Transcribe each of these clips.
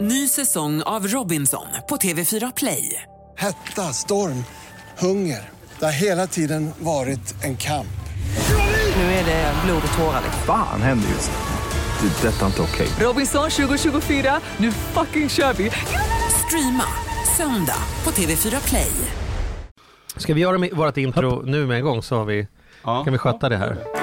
Ny säsong av Robinson på TV4 Play. Hetta, storm, hunger. Det har hela tiden varit en kamp. Nu är det blod och tårar. Fan händer just nu. Det. är Detta är inte okej. Robinson 2024, nu fucking kör vi! Streama söndag på TV4 Play. Ska vi göra vårt intro nu med en gång så har vi, Ja. kan vi sköta det här.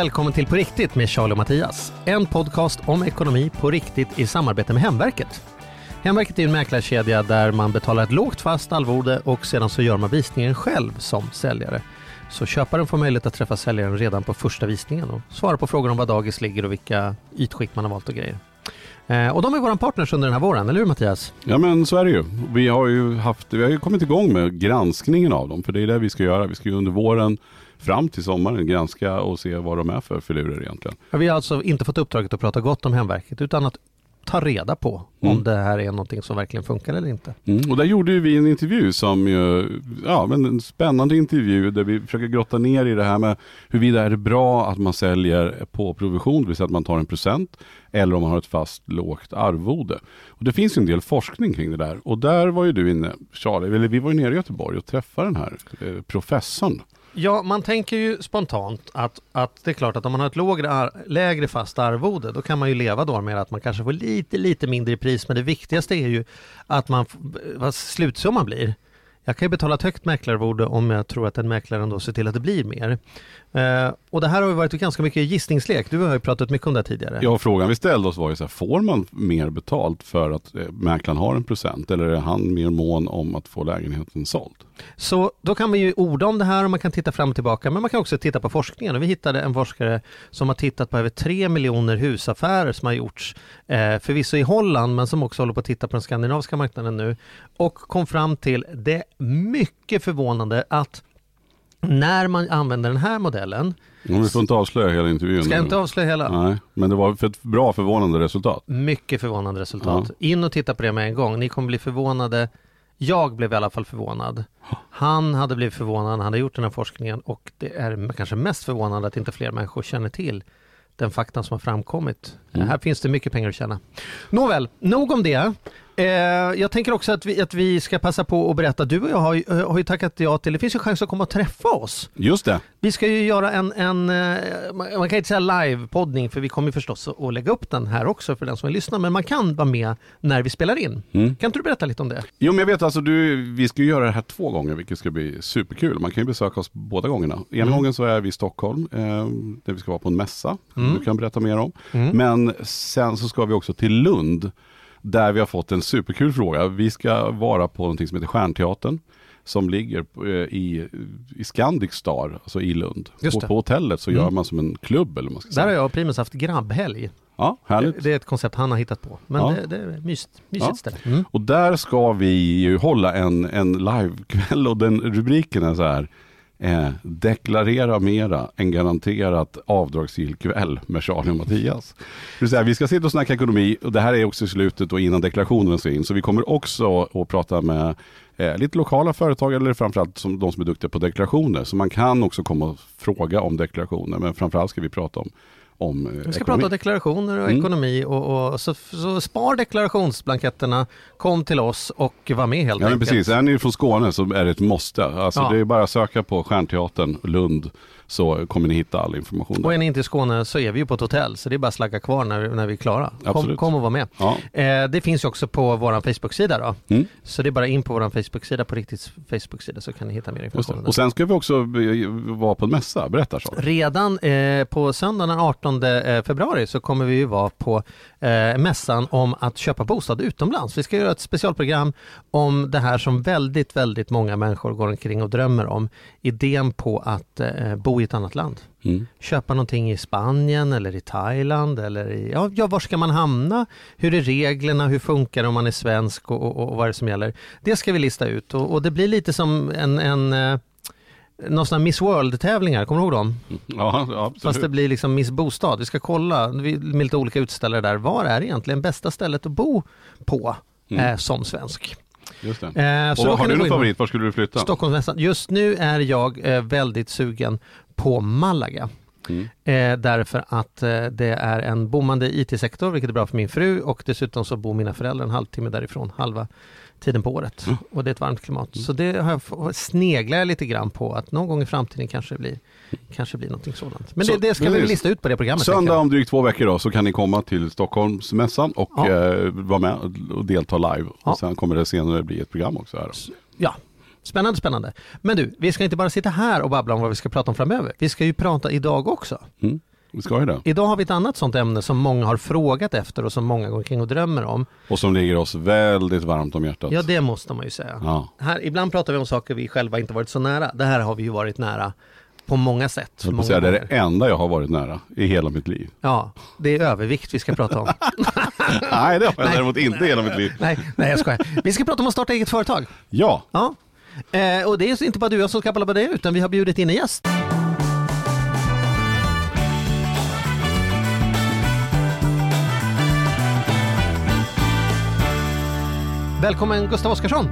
Välkommen till På riktigt med Charlie och Mattias. En podcast om ekonomi på riktigt i samarbete med Hemverket. Hemverket är en mäklarkedja där man betalar ett lågt fast arvode och sedan så gör man visningen själv som säljare. Så köparen får möjlighet att träffa säljaren redan på första visningen och svara på frågor om var dagis ligger och vilka ytskikt man har valt och grejer. Eh, och de är våra partners under den här våren, eller hur Mattias? Ja men så är det ju. Vi har ju, haft, vi har ju kommit igång med granskningen av dem. För det är det vi ska göra. Vi ska ju under våren fram till sommaren granska och se vad de är för filurer egentligen. Vi har alltså inte fått uppdraget att prata gott om Hemverket utan att ta reda på om Mm. det här är någonting som verkligen funkar eller inte. Mm. Och där gjorde vi en intervju som ju, ja men en spännande intervju där vi försöker grotta ner i det här med huruvida är det bra att man säljer på provision, det vill säga att man tar en procent, eller om man har ett fast lågt arvode. Och det finns en del forskning kring det där. Och där var ju du inne, Charlie, eller vi var ju nere i Göteborg och träffade den här eh, professorn. Ja, man tänker ju spontant att, att det är klart att om man har ett lågre lägre fast arvode, då kan man ju leva då med att man kanske får lite, lite mindre i pris. Men det viktigaste är ju att man, vad slutsumman blir. Jag kan ju betala ett högt mäklararvode om jag tror att en mäklare ändå ser till att det blir mer. Eh, och det här har ju varit ganska mycket gissningslek. Du har ju pratat mycket om det tidigare. Ja, frågan vi ställde oss var ju så här, får man mer betalt för att eh, mäklaren har en procent eller är han mer mån om att få lägenheten såld? Så då kan man ju orda om det här och man kan titta fram och tillbaka men man kan också titta på forskningen och vi hittade en forskare som har tittat på över 3 miljoner husaffärer som har gjorts eh, förvisso i Holland men som också håller på att titta på den skandinaviska marknaden nu och kom fram till det mycket förvånande att när man använder den här modellen, Om vi får inte avslöja hela intervjun. ska jag inte avslöja hela? Nej, men det var för ett bra förvånande resultat. Mycket förvånande resultat. In och titta på det med en gång. Ni kommer bli förvånade. Jag blev i alla fall förvånad. Han hade blivit förvånad, han hade gjort den här forskningen och det är kanske mest förvånande att inte fler människor känner till den faktan som har framkommit. Här finns det mycket pengar att tjäna. Nåväl, nog om det. Eh, jag tänker också att vi, att vi ska passa på att berätta, du och jag har ju, har ju tackat ja till, det finns ju chans att komma och träffa oss. Just det. Vi ska ju göra en, en eh, man kan inte säga live-poddning för vi kommer förstås att att lägga upp den här också för den som vill lyssna. Men man kan vara med när vi spelar in. Mm. Kan inte du berätta lite om det? Jo, men jag vet alltså, du, vi ska ju göra det här två gånger, vilket ska bli superkul. Man kan ju besöka oss båda gångerna. Ena Mm. gången så är vi i Stockholm, eh, där vi ska vara på en mässa. Mm. Du kan berätta mer om. Mm. Men sen så ska vi också till Lund, där vi har fått en superkul fråga. Vi ska vara på någonting som heter Stjärnteatern. Som ligger på, eh, i, i Scandic Star, alltså i Lund. Det. på hotellet så Mm. gör man som en klubb eller man ska Där säga. har jag och Primus haft grabbhelg. Ja, härligt. Det är ett koncept han har hittat på. Men Ja. det, det är mysigt, mysigt Ja. ställe. Mm. Och där ska vi ju hålla en, en livekväll och den rubriken är så här. Eh, deklarera mera än garanterat avdragsgill kväll med Charlie och Mattias. Det vill säga, vi ska sitta och snacka ekonomi och det här är också i slutet och innan deklarationen ska in. Så vi kommer också att prata med eh, lite lokala företag eller framförallt som, de som är duktiga på deklarationer. Så man kan också komma och fråga om deklarationer men framförallt ska vi prata om, om eh, Vi ska ekonomi. prata om deklarationer och Mm. ekonomi och, och så, så spar deklarationsblanketterna, kom till oss och var med helt Ja men enkelt. precis, är ni från Skåne så är det ett måste. Alltså Ja. det är bara att söka på Stjärnteatern Lund så kommer ni hitta all information Och är där. ni inte i Skåne så är vi ju på ett hotell så det är bara att slagga kvar när, när vi är klara. Kom, kom och var med. Ja. Eh, det finns ju också på vår Facebook-sida då. Mm. Så det är bara in på vår Facebook-sida, på riktigt Facebook-sida så kan ni hitta mer information. där. Och sen ska vi också vara på en mässa, berätta så. Redan eh, på söndagen den 18 eh, februari så kommer vi ju vara på eh, mässan om att köpa bostad utomlands. Vi ska göra ett specialprogram om det här som väldigt, väldigt många människor går omkring och drömmer om. Idén på att eh, bo i ett annat land. Mm. Köpa någonting i Spanien eller i Thailand eller i, ja, ja var ska man hamna? Hur är reglerna? Hur funkar det om man är svensk och, och, och vad är det som gäller? Det ska vi lista ut och, och det blir lite som en, en eh, någon sån här Miss World-tävlingar, kommer du ihåg dem? Ja, absolut. Fast det blir liksom Miss Bostad. Vi ska kolla med lite olika utställare där. Var är egentligen bästa stället att bo på Mm. eh, som svensk? Just det. Eh, Och har du någon favorit? Var skulle du flytta? Stockholmsmässan. Just nu är jag eh, väldigt sugen på Malaga. Mm. Eh, därför att eh, det är en boomande IT-sektor, vilket är bra för min fru och dessutom så bor mina föräldrar en halvtimme därifrån, halva tiden på året. Mm. Och det är ett varmt klimat. Så det har jag, sneglar jag lite grann på att någon gång i framtiden kanske blir, kanske blir någonting sådant. Men Så, det, det ska vi precis. lista ut på det programmet. Söndag om drygt två veckor då, så kan ni komma till Stockholmsmässan och Ja. eh, vara med och delta live. Ja. Och sen kommer det senare bli ett program också. Här då. Ja, spännande, spännande. Men du, vi ska inte bara sitta här och babbla om vad vi ska prata om framöver. Vi ska ju prata idag också. Mm. Vi ska ju det. Idag har vi ett annat sånt ämne som många har frågat efter och som många går omkring och drömmer om. Och som ligger oss väldigt varmt om hjärtat. Ja, det måste man ju säga. Ja. Här, ibland pratar vi om saker vi själva inte varit så nära. Det här har vi ju varit nära på många sätt. Jag många säga, det är det enda jag har varit nära i hela mitt liv. Ja, det är övervikt vi ska prata om. Nej, det har jag Nej. däremot inte i hela mitt liv. nej, nej, jag skojar. Vi ska prata om att starta eget företag. Ja, Ja. Eh, och det är inte bara du och jag som ska på det, utan vi har bjudit in en gäst. Välkommen Gustav Oskarsson!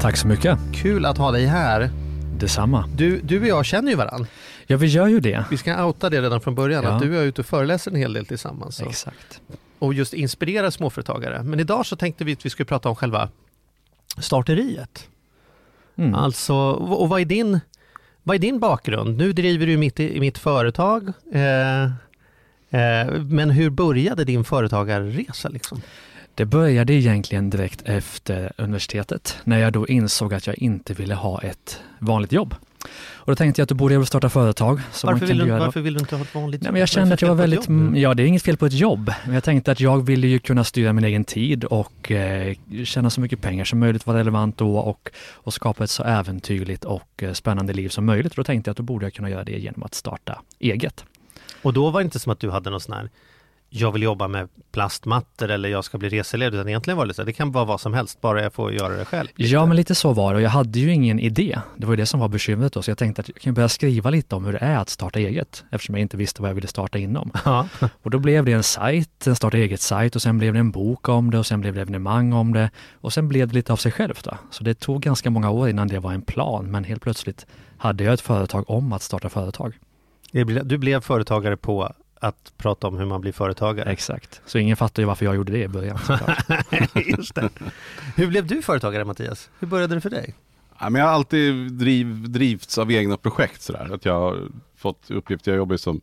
Tack så mycket. Kul att ha dig här. Detsamma. Du, du och jag känner ju varandra. Ja, vi gör ju det. Vi ska outa det redan från början, Ja. att du och jag är ute och föreläser en hel del tillsammans. Och, Exakt. och just inspirerar småföretagare. Men idag så tänkte vi att vi skulle prata om själva starteriet. Mm. Alltså, och vad är din, vad är din bakgrund? Nu driver du mitt, mitt företag. Eh, eh, men hur började din företagarresa? Liksom? Det började egentligen direkt efter universitetet när jag då insåg att jag inte ville ha ett vanligt jobb. Och då tänkte jag att då borde jag starta företag. Varför, vill du, varför vill du inte ha ett vanligt Nej, men jag kände att jag var väldigt, ja det är inget fel på ett jobb, men jag tänkte att jag ville ju kunna styra min egen tid och eh, tjäna så mycket pengar som möjligt, vara relevant då och, och skapa ett så äventyrligt och eh, spännande liv som möjligt. Och då tänkte jag att då borde jag kunna göra det genom att starta eget. Och då var det inte som att du hade någon sån här jag vill jobba med plastmattor eller jag ska bli reseledare, utan egentligen var det så det kan vara vad som helst, bara jag får göra det själv. Ja, men lite så var det och jag hade ju ingen idé. Det var ju det som var bekymret då, så jag tänkte att jag kan börja skriva lite om hur det är att starta eget, eftersom jag inte visste vad jag ville starta inom. Ja. Och då blev det en sajt, en starta eget-sajt och sen blev det en bok om det och sen blev det evenemang om det och sen blev det lite av sig självt. Då. Så det tog ganska många år innan det var en plan, men helt plötsligt hade jag ett företag om att starta företag. Du blev företagare på att prata om hur man blir företagare. Exakt. Så ingen fattar ju varför jag gjorde det i början. Just det. Hur blev du företagare Mattias? Hur började det för dig? Ja, men jag har alltid driv, drivits av egna projekt sådär. Att jag har fått uppgifter, jag jobbade som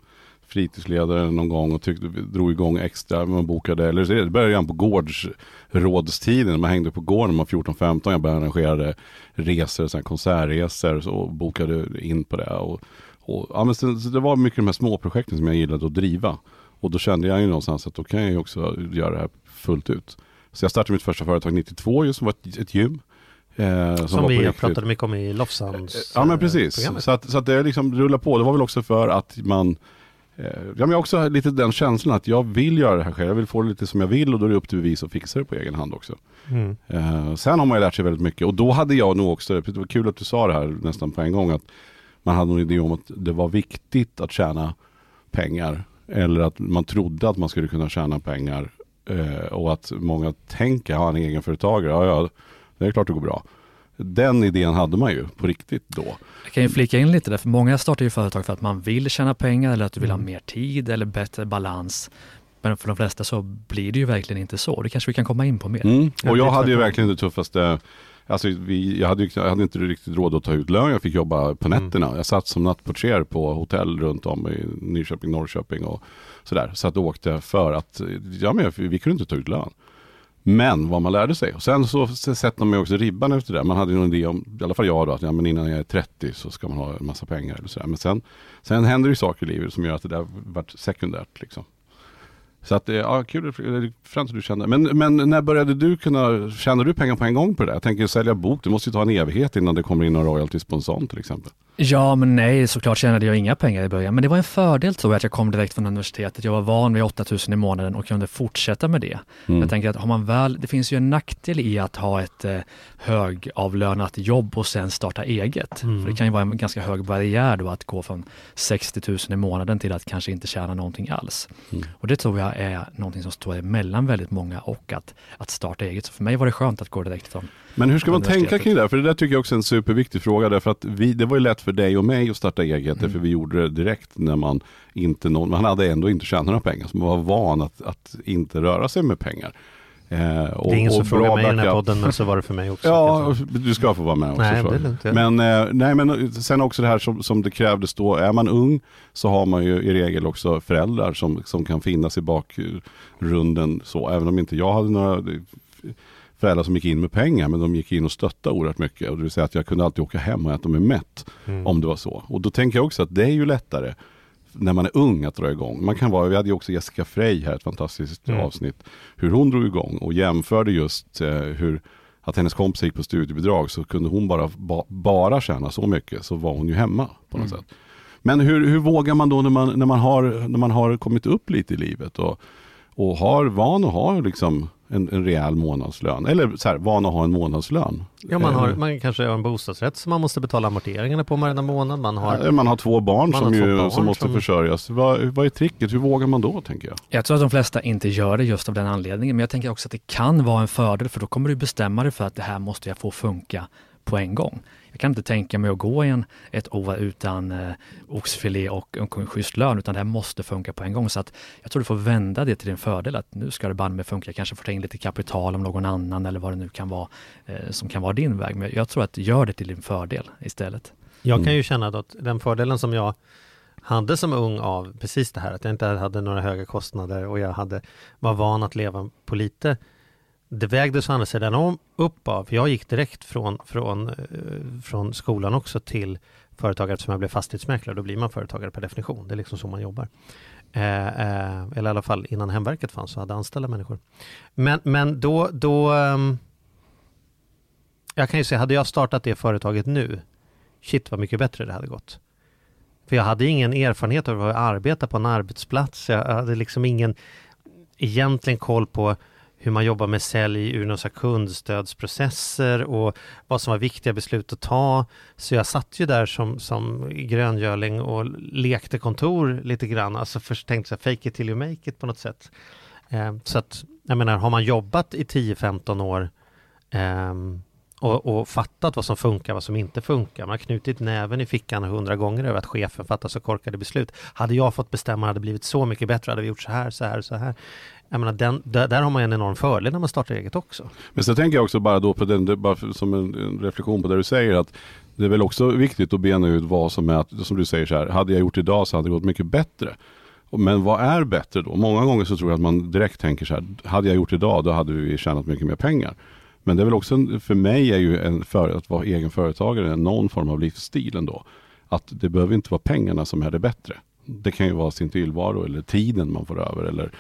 fritidsledare någon gång och tyckte, drog igång extra, man bokade, eller så det började redan på gårdsrådstiden, man hängde på gården, man var 14-15, jag började arrangera resor, så konsertresor så, och bokade in på det. Och, och, ja, men så, så det var mycket de här små projekten som jag gillade att driva. Och då kände jag ju någonstans att då kan jag ju också göra det här fullt ut. Så jag startade mitt första företag 92, just som var ett, ett gym. Eh, som, Som, vi pratade mycket om i Lofsans Ja men eh, precis. programmet. Så att, så att det liksom rullar på. Det var väl också för att man eh, Ja men jag också lite den känslan att jag vill göra det här själv. Jag vill få det lite som jag vill och då är det upp till bevis att fixa det på egen hand också. Mm. Eh, sen har man ju lärt sig väldigt mycket och då hade jag nog också, det var kul att du sa det här nästan på en gång, att man hade en idé om att det var viktigt att tjäna pengar. Eller att man trodde att man skulle kunna tjäna pengar. Eh, och att många tänker, ja han är egenföretagare, ja ja, det är klart det går bra. Den idén hade man ju på riktigt då. Jag kan ju flika in lite där, för många startar ju företag för att man vill tjäna pengar eller att du vill ha Mm. mer tid eller bättre balans. Men för de flesta så blir det ju verkligen inte så. Det kanske vi kan komma in på mer. Mm. Och jag hade ju verkligen det tuffaste Alltså vi, jag, hade, jag hade inte riktigt råd att ta ut lön, jag fick jobba på Mm. nätterna. Jag satt som nattportier på hotell runt om i Nyköping, Norrköping och sådär. Så att jag åkte för att, ja men vi kunde inte ta ut lön. Men vad man lärde sig. Och sen så så sätter man ju också ribban efter det. Man hade ju någon idé om, i alla fall jag då, att ja, men innan jag är 30 så ska man ha en massa pengar. Eller sådär. Men sen, sen händer det ju saker i livet som gör att det där vart sekundärt. Liksom. Så att, eh, ja, kul, att du kände. Men, men när började du kunna, tjänar du pengar på en gång på det där? Jag tänker sälja bok, det måste ju ta en evighet innan det kommer in några royalties på en sån till exempel. Ja, men nej, såklart tjänade jag inga pengar i början. Men det var en fördel tror jag att jag kom direkt från universitetet. Jag var van vid 8000 i månaden och kunde fortsätta med det. Mm. Jag tänker att har man väl, det finns ju en nackdel i att ha ett eh, högavlönat jobb och sen starta eget. Mm. För det kan ju vara en ganska hög barriär då att gå från 60 000 i månaden till att kanske inte tjäna någonting alls. Mm. Och det tror jag är någonting som står emellan väldigt många och att, att starta eget. Så för mig var det skönt att gå direkt från Men hur ska man tänka kring det? här? För det där tycker jag också är en superviktig fråga. Därför att vi, det var ju lätt för dig och mig att starta eget. Mm. För vi gjorde det direkt när man inte någon, man hade ändå inte tjänat några pengar. Så man var van att, att inte röra sig med pengar. Eh, och, Det är ingen som frågar mig i den här podden, men så var det för mig också. Ja, du ska få vara med också. Nej, det är lugnt. Men, eh, nej, men sen också det här som, som det krävdes då. Är man ung så har man ju i regel också föräldrar som, som kan finnas i bakgrunden. Så, även om inte jag hade några föräldrar som gick in med pengar, men de gick in och stöttade oerhört mycket. Och det vill säga att jag kunde alltid åka hem och äta mig mätt Mm. om det var så. Och då tänker jag också att det är ju lättare när man är ung att dra igång. Man kan vara, vi hade ju också Jessica Frey här, ett fantastiskt Mm. avsnitt, hur hon drog igång och jämförde just eh, hur att hennes kompis gick på studiebidrag så kunde hon bara, ba, bara tjäna så mycket så var hon ju hemma på något sätt. Men hur, hur vågar man då när man, när, man har, när man har kommit upp lite i livet och, och har van att ha liksom en, en rejäl månadslön? Eller så här, van att ha en månadslön? Ja, man, har, Eh, man kanske har en bostadsrätt som man måste betala amorteringarna på varenda månad. Man har, Ja, Man har två barn, Man som, har två ju, barn som måste som- försörjas. Vad, vad är tricket? Hur vågar man då tänker jag? Jag tror att de flesta inte gör det just av den anledningen, men jag tänker också att det kan vara en fördel för då kommer du bestämma dig för att det här måste jag få funka på en gång. Jag kan inte tänka mig att gå en, ett år utan eh, oxfilé och en schysst lön, utan det här måste funka på en gång. Så att jag tror du får vända det till din fördel, att nu ska det banne funka. Jag kanske får ta in lite kapital om någon annan eller vad det nu kan vara eh, som kan vara din väg. Men jag tror att gör det till din fördel istället. Jag kan Mm. ju känna att den fördelen som jag hade som ung av precis det här, att jag inte hade några höga kostnader och jag hade, var van att leva på lite. Det vägdes å andra sidan om, upp av, jag gick direkt från, från, eh, från skolan också till företagare eftersom jag blev fastighetsmäklare. Då blir man företagare per definition. Det är liksom så man jobbar. Eh, eh, eller i alla fall innan Hemverket fanns så hade anställda människor. Men, men då, då um, jag kan ju säga, hade jag startat det företaget nu, shit vad mycket bättre det hade gått. För jag hade ingen erfarenhet av att arbeta på en arbetsplats. Jag hade liksom ingen egentligen koll på hur man jobbar med sälj ur några kundstödsprocesser och vad som var viktiga beslut att ta. Så jag satt ju där som, som gröngöling och lekte kontor lite grann. Alltså först tänkte jag fake it till you make it på något sätt. Eh, så att, jag menar, har man jobbat i 10-15 år eh, och, och fattat vad som funkar, vad som inte funkar. Man har knutit näven i fickan hundra gånger över att chefen fattar så korkade beslut. Hade jag fått bestämma hade det blivit så mycket bättre, hade vi gjort så här, så här, så här. Jag menar, den, där, där har man en enorm fördel när man startar eget också. Men så tänker jag också bara då på den, bara som en, en reflektion på det du säger att det är väl också viktigt att bena ut vad som är, att, som du säger så här, hade jag gjort idag så hade det gått mycket bättre. Men vad är bättre då? Många gånger så tror jag att man direkt tänker så här, hade jag gjort idag då hade vi tjänat mycket mer pengar. Men det är väl också, en, för mig är ju en, för, att vara egen företagare någon form av livsstil ändå. Att det behöver inte vara pengarna som är det bättre. Det kan ju vara sin tillvaro eller tiden man får över eller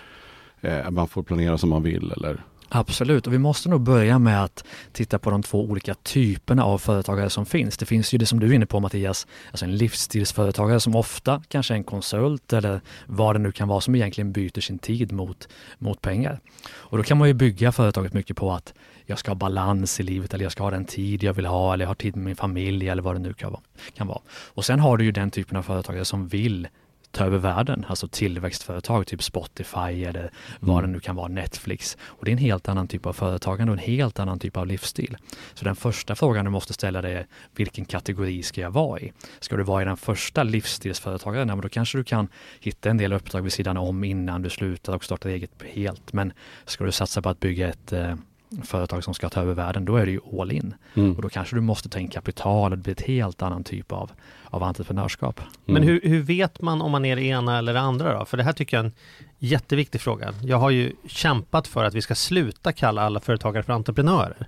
eh, man får planera som man vill eller Absolut, och vi måste nog börja med att titta på de två olika typerna av företagare som finns. Det finns ju det som du är inne på Mattias, alltså en livsstilsföretagare som ofta kanske är en konsult eller vad det nu kan vara som egentligen byter sin tid mot, mot pengar. Och då kan man ju bygga företaget mycket på att jag ska ha balans i livet eller jag ska ha den tid jag vill ha eller jag har tid med min familj eller vad det nu kan vara. Kan vara. Och sen har du ju den typen av företagare som vill ta över världen, alltså tillväxtföretag, typ Spotify eller vad det nu kan vara, Netflix. Och det är en helt annan typ av företagande och en helt annan typ av livsstil. Så den första frågan du måste ställa dig är, vilken kategori ska jag vara i? Ska du vara i den första livsstilsföretagaren, ja, men då kanske du kan hitta en del uppdrag vid sidan om innan du slutar och startar eget helt. Men ska du satsa på att bygga ett eh, företag som ska ta över världen, då är det ju all in. Mm. Och då kanske du måste ta in kapital och det blir ett helt annan typ av, av entreprenörskap. Men Mm. hur, hur vet man om man är det ena eller det andra då? För det här tycker jag är en jätteviktig fråga. Jag har ju kämpat för att vi ska sluta kalla alla företagare för entreprenörer.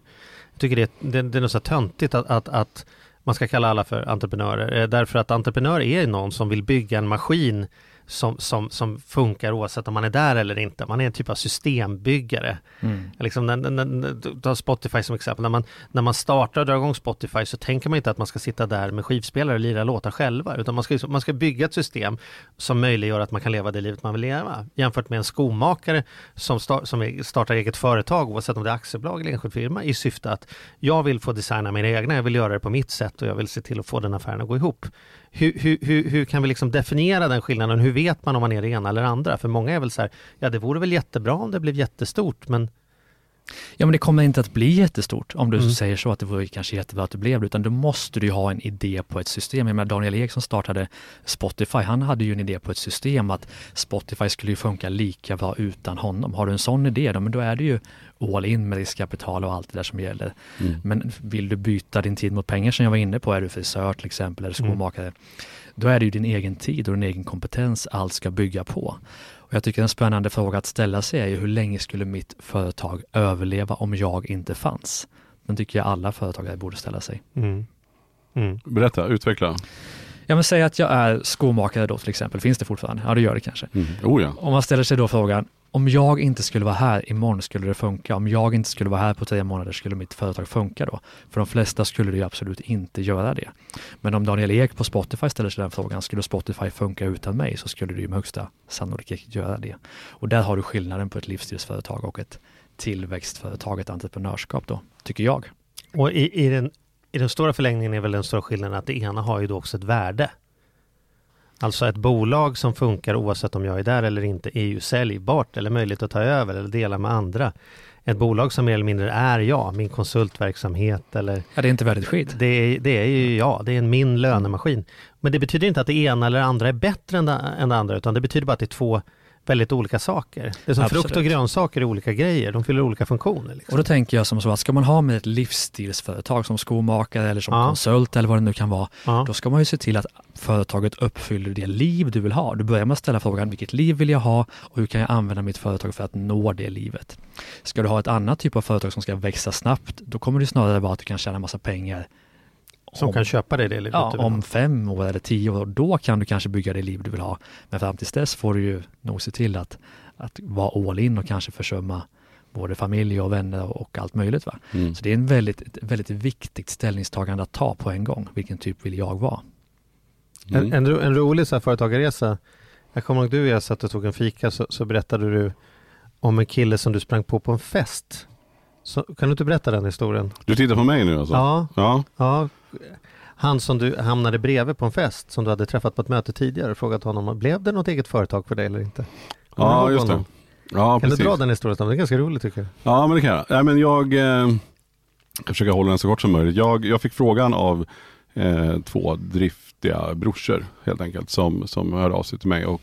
Jag tycker det, det, det är något så töntigt att, att, att man ska kalla alla för entreprenörer. Eh, Därför att entreprenör är någon som vill bygga en maskin som, som, som funkar oavsett om man är där eller inte. Man är en typ av systembyggare. Mm. Liksom, när, när, när, ta Spotify som exempel. När man, när man startar och drar igång Spotify så tänker man inte att man ska sitta där med skivspelare och lira låtar själva. Utan man ska, man ska bygga ett system som möjliggör att man kan leva det livet man vill leva. Jämfört med en skomakare som, start, som startar eget företag, oavsett om det är aktiebolag eller enskild firma, i syfte att jag vill få designa mina egna, jag vill göra det på mitt sätt och jag vill se till att få den affären att gå ihop. Hur, hur, hur, hur kan vi liksom definiera den skillnaden? Hur vet man om man är det ena eller andra? För många är väl så här, ja det vore väl jättebra om det blev jättestort, men Ja men det kommer inte att bli jättestort om du Mm. säger så att det vore kanske jättebra att det blev det, utan då måste du ha en idé på ett system. Jag menar Daniel Ek som startade Spotify, han hade ju en idé på ett system att Spotify skulle ju funka lika bra utan honom. Har du en sån idé, då, men då är det ju all in med riskkapital och allt det där som gäller. Mm. Men vill du byta din tid mot pengar som jag var inne på, är du frisör till exempel eller Mm. skomakare, då är det ju din egen tid och din egen kompetens allt ska bygga på. Och jag tycker en spännande fråga att ställa sig är ju hur länge skulle mitt företag överleva om jag inte fanns? Den tycker jag alla företagare borde ställa sig. mm. Mm. Berätta, utveckla. Ja men säg att jag är skomakare då till exempel, finns det fortfarande? Ja det gör det kanske. Mm. Oh ja. Om man ställer sig då frågan, om jag inte skulle vara här imorgon skulle det funka? Om jag inte skulle vara här på tre månader skulle mitt företag funka då? För de flesta skulle det ju absolut inte göra det. Men om Daniel Ek på Spotify ställer sig den frågan, skulle Spotify funka utan mig? Så skulle det ju med högsta sannolikhet göra det. Och där har du skillnaden på ett livsstilsföretag och ett tillväxtföretag, ett entreprenörskap då, tycker jag. Och i, i, den, i den stora förlängningen är väl den stora skillnaden att det ena har ju då också ett värde. Alltså ett bolag som funkar oavsett om jag är där eller inte är ju säljbart eller möjligt att ta över eller dela med andra. Ett bolag som mer eller mindre är jag, min konsultverksamhet eller Ja, det är inte skit. det är, det är ju jag, det är min lönemaskin. Men det betyder inte att det ena eller andra är bättre än det, än det andra utan det betyder bara att det är två väldigt olika saker. Det är som Absolut. frukt och grönsaker är olika grejer, de fyller olika funktioner. Liksom. Och då tänker jag som så att ska man ha med ett livsstilsföretag som skomakare eller som Ja. konsult eller vad det nu kan vara, Ja. då ska man ju se till att företaget uppfyller det liv du vill ha. Du börjar med att ställa frågan, vilket liv vill jag ha och hur kan jag använda mitt företag för att nå det livet? Ska du ha ett annat typ av företag som ska växa snabbt, då kommer det snarare vara att du kan tjäna massa pengar Som om- kan köpa dig det livet Ja, du vill ha. om fem år eller tio år, då kan du kanske bygga det liv du vill ha. Men fram tills dess får du ju nog se till att, att vara all in och kanske försumma både familj och vänner och allt möjligt. Va? Mm. Så det är en väldigt, ett väldigt viktigt ställningstagande att ta på en gång. Vilken typ vill jag vara? En, Mm. en, ro- en rolig så här företagarresa. Jag kommer ihåg du och jag satt och tog en fika så, så berättade du om en kille som du sprang på på en fest. Så, kan du inte berätta den historien? Du tittar på mig nu alltså? Ja, Ja. ja. Han som du hamnade bredvid på en fest som du hade träffat på ett möte tidigare och frågat honom, blev det något eget företag för dig eller inte? Kommer Ja, just det. Ja, Kan precis. du dra den historien? Det är ganska roligt tycker jag. Ja, men det kan jag. Nej, men jag, eh, jag försöker hålla den så kort som möjligt. Jag, jag fick frågan av eh, två driftiga brorsor helt enkelt som, som hörde av sig till mig och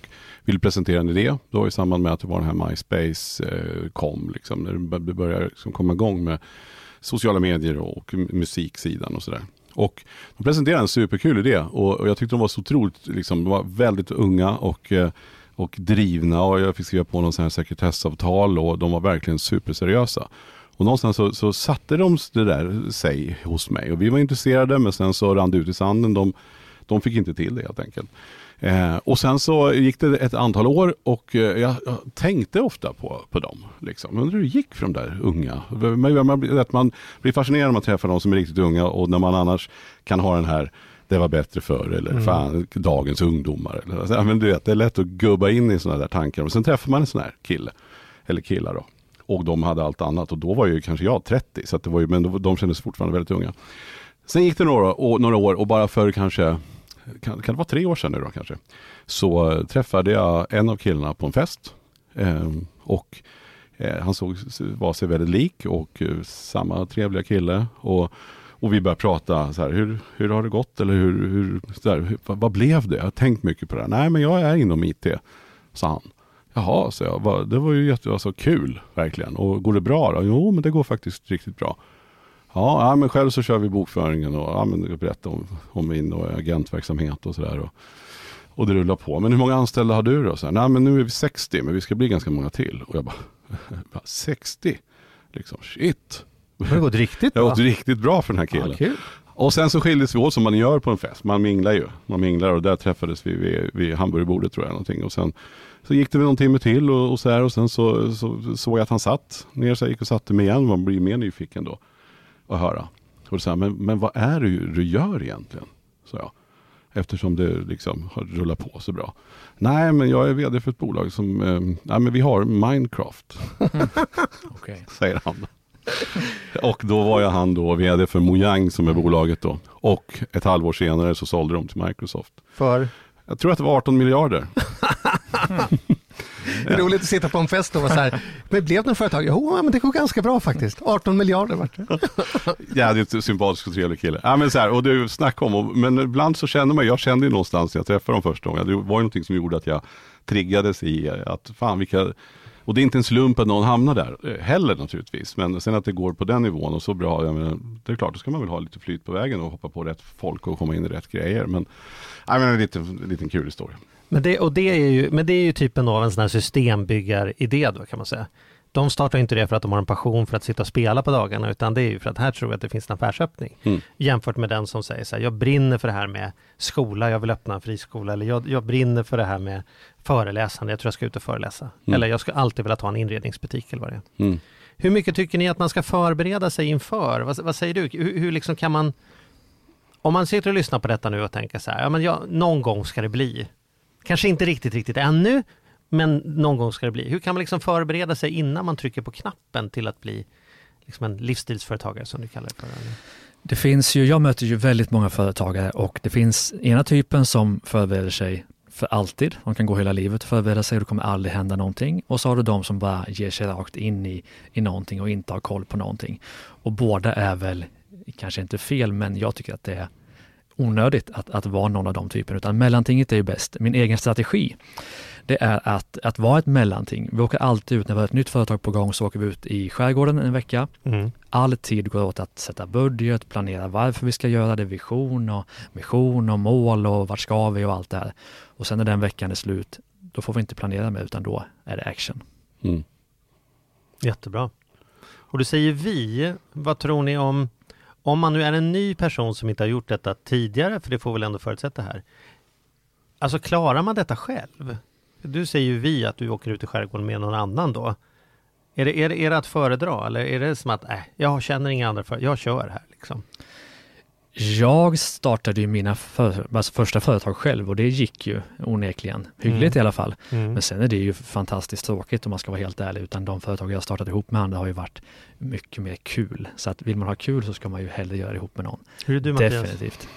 ville presentera en idé. Då i samband med att det var den här MySpace eh, kom, liksom, när det började liksom komma igång med sociala medier och musiksidan och sådär. Och de presenterade en superkul idé och, och jag tyckte de var så otroligt, liksom, de var väldigt unga och eh, och drivna och jag fick skriva på någon sån här sekretessavtal och de var verkligen superseriösa. Och någonstans så, så satte de det där sig hos mig och vi var intresserade men sen så rann det ut i sanden. De, de fick inte till det helt enkelt. Eh, och sen så gick det ett antal år och eh, jag, jag tänkte ofta på, på dem. Liksom. Undrar hur det gick för de där unga. Man, man, man blir fascinerad när man träffar de som är riktigt unga och när man annars kan ha den här det var bättre förr eller fan dagens ungdomar. Eller, alltså, men du vet, det är lätt att gubba in i sådana där tankar. Och sen träffar man en sån här kille, eller killar då. Och de hade allt annat och då var ju kanske jag 30, så det var ju, men de, de kändes fortfarande väldigt unga. Sen gick det några, och, några år och bara för kanske, kan, kan det vara tre år sedan nu då kanske, så eh, träffade jag en av killarna på en fest. Eh, och eh, han såg, var sig väldigt lik och eh, samma trevliga kille. Och, och vi började prata så här, hur, hur har det gått eller hur, hur, så hur vad, vad blev det? Jag har tänkt mycket på det här. Nej men jag är inom IT, sa han. Jaha, så jag. Det var ju jätte, alltså, kul, verkligen. Och går det bra då? Jo, men det går faktiskt riktigt bra. Ja, ja men själv så kör vi bokföringen och ja, men jag berättar om, om min och agentverksamhet och sådär. Och, och det rullar på. Men hur många anställda har du då? Så här, Nej, men nu är vi 60, men vi ska bli ganska många till. Och jag bara, "Va, 60? Liksom, shit. Det har gått riktigt Det har bra. gått riktigt bra för den här Ja, killen. kul. Och sen så skildes vi åt som man gör på en fest. Man minglar ju. Man minglar och där träffades vi vid, vid hamburgerbordet tror jag. Någonting. Och sen så gick det väl någon timme till och, och så här och sen så, så såg jag att han satt ner så jag gick och satte mig igen. Man blir mer nyfiken då att höra. Och så här, men, men vad är det du gör egentligen? Så jag. Eftersom det liksom har rullat på så bra. Nej, men jag är vd för ett bolag som, eh, nej men vi har Minecraft, Okej. säger han. Och då var jag han då vd för Mojang som är bolaget då. Och ett halvår senare så sålde de till Microsoft. För Jag tror att det var 18 miljarder. det är roligt att sitta på en fest och vara så här, men blev det något företag? Jo, men det går ganska bra faktiskt. 18 miljarder vart det. Jävligt sympatisk och trevlig kille. Ja, men så här, och det är ju snack om, och, men ibland så känner man, jag kände ju någonstans när jag träffade dem första gången, det var ju någonting som gjorde att jag triggades i att fan vilka, och det är inte en slump att någon hamnar där eh, heller naturligtvis, men sen att det går på den nivån och så bra, jag menar, det är klart, då ska man väl ha lite flyt på vägen och hoppa på rätt folk och komma in i rätt grejer, men, ja, men en liten, en liten kul historia. Men det, och det är ju, men det är ju typen av en sån här systembyggaridé då kan man säga. De startar inte det för att de har en passion för att sitta och spela på dagarna utan det är ju för att här tror jag att det finns en affärsöppning. Mm. Jämfört med den som säger så här, jag brinner för det här med skola, jag vill öppna en friskola eller jag, jag brinner för det här med föreläsande, jag tror jag ska ut och föreläsa. Mm. Eller jag ska alltid vilja ta en inredningsbutik eller vad det är. Mm. Hur mycket tycker ni att man ska förbereda sig inför? Vad, vad säger du? Hur, hur liksom kan man om man sitter och lyssnar på detta nu och tänker så här, ja men jag, någon gång ska det bli. Kanske inte riktigt, riktigt ännu, men någon gång ska det bli. Hur kan man liksom förbereda sig innan man trycker på knappen till att bli liksom en livsstilsföretagare som du kallar det för? Det finns ju, jag möter ju väldigt många företagare och det finns ena typen som förbereder sig för alltid. De kan gå hela livet och förbereda sig och det kommer aldrig hända någonting. Och så har du de som bara ger sig rakt in i, i någonting och inte har koll på någonting. Och båda är väl, kanske inte fel, men jag tycker att det är onödigt att, att vara någon av de typerna, utan mellantinget är ju bäst. Min egen strategi, det är att, att vara ett mellanting. Vi åker alltid ut, när vi har ett nytt företag på gång, så åker vi ut i skärgården en vecka. Mm. All tid går åt att sätta budget, planera varför vi ska göra det, vision och mission och mål och vart ska vi och allt det här. Och sen när den veckan är slut, då får vi inte planera mer utan då är det action. Mm. Jättebra. Och du säger vi, vad tror ni om, om man nu är en ny person som inte har gjort detta tidigare, för det får väl ändå förutsätta här. Alltså klarar man detta själv? Du säger ju vi att du åker ut i skärgården med någon annan då. Är det, är det, är det att föredra eller är det som att, äh, jag känner inga andra för jag kör här liksom? Jag startade ju mina för, alltså första företag själv och det gick ju onekligen hyggligt Mm. i alla fall. Mm. Men sen är det ju fantastiskt tråkigt om man ska vara helt ärlig, utan de företag jag startat ihop med andra har ju varit mycket mer kul. Så att vill man ha kul så ska man ju hellre göra det ihop med någon. Hur är du Mattias? Definitivt.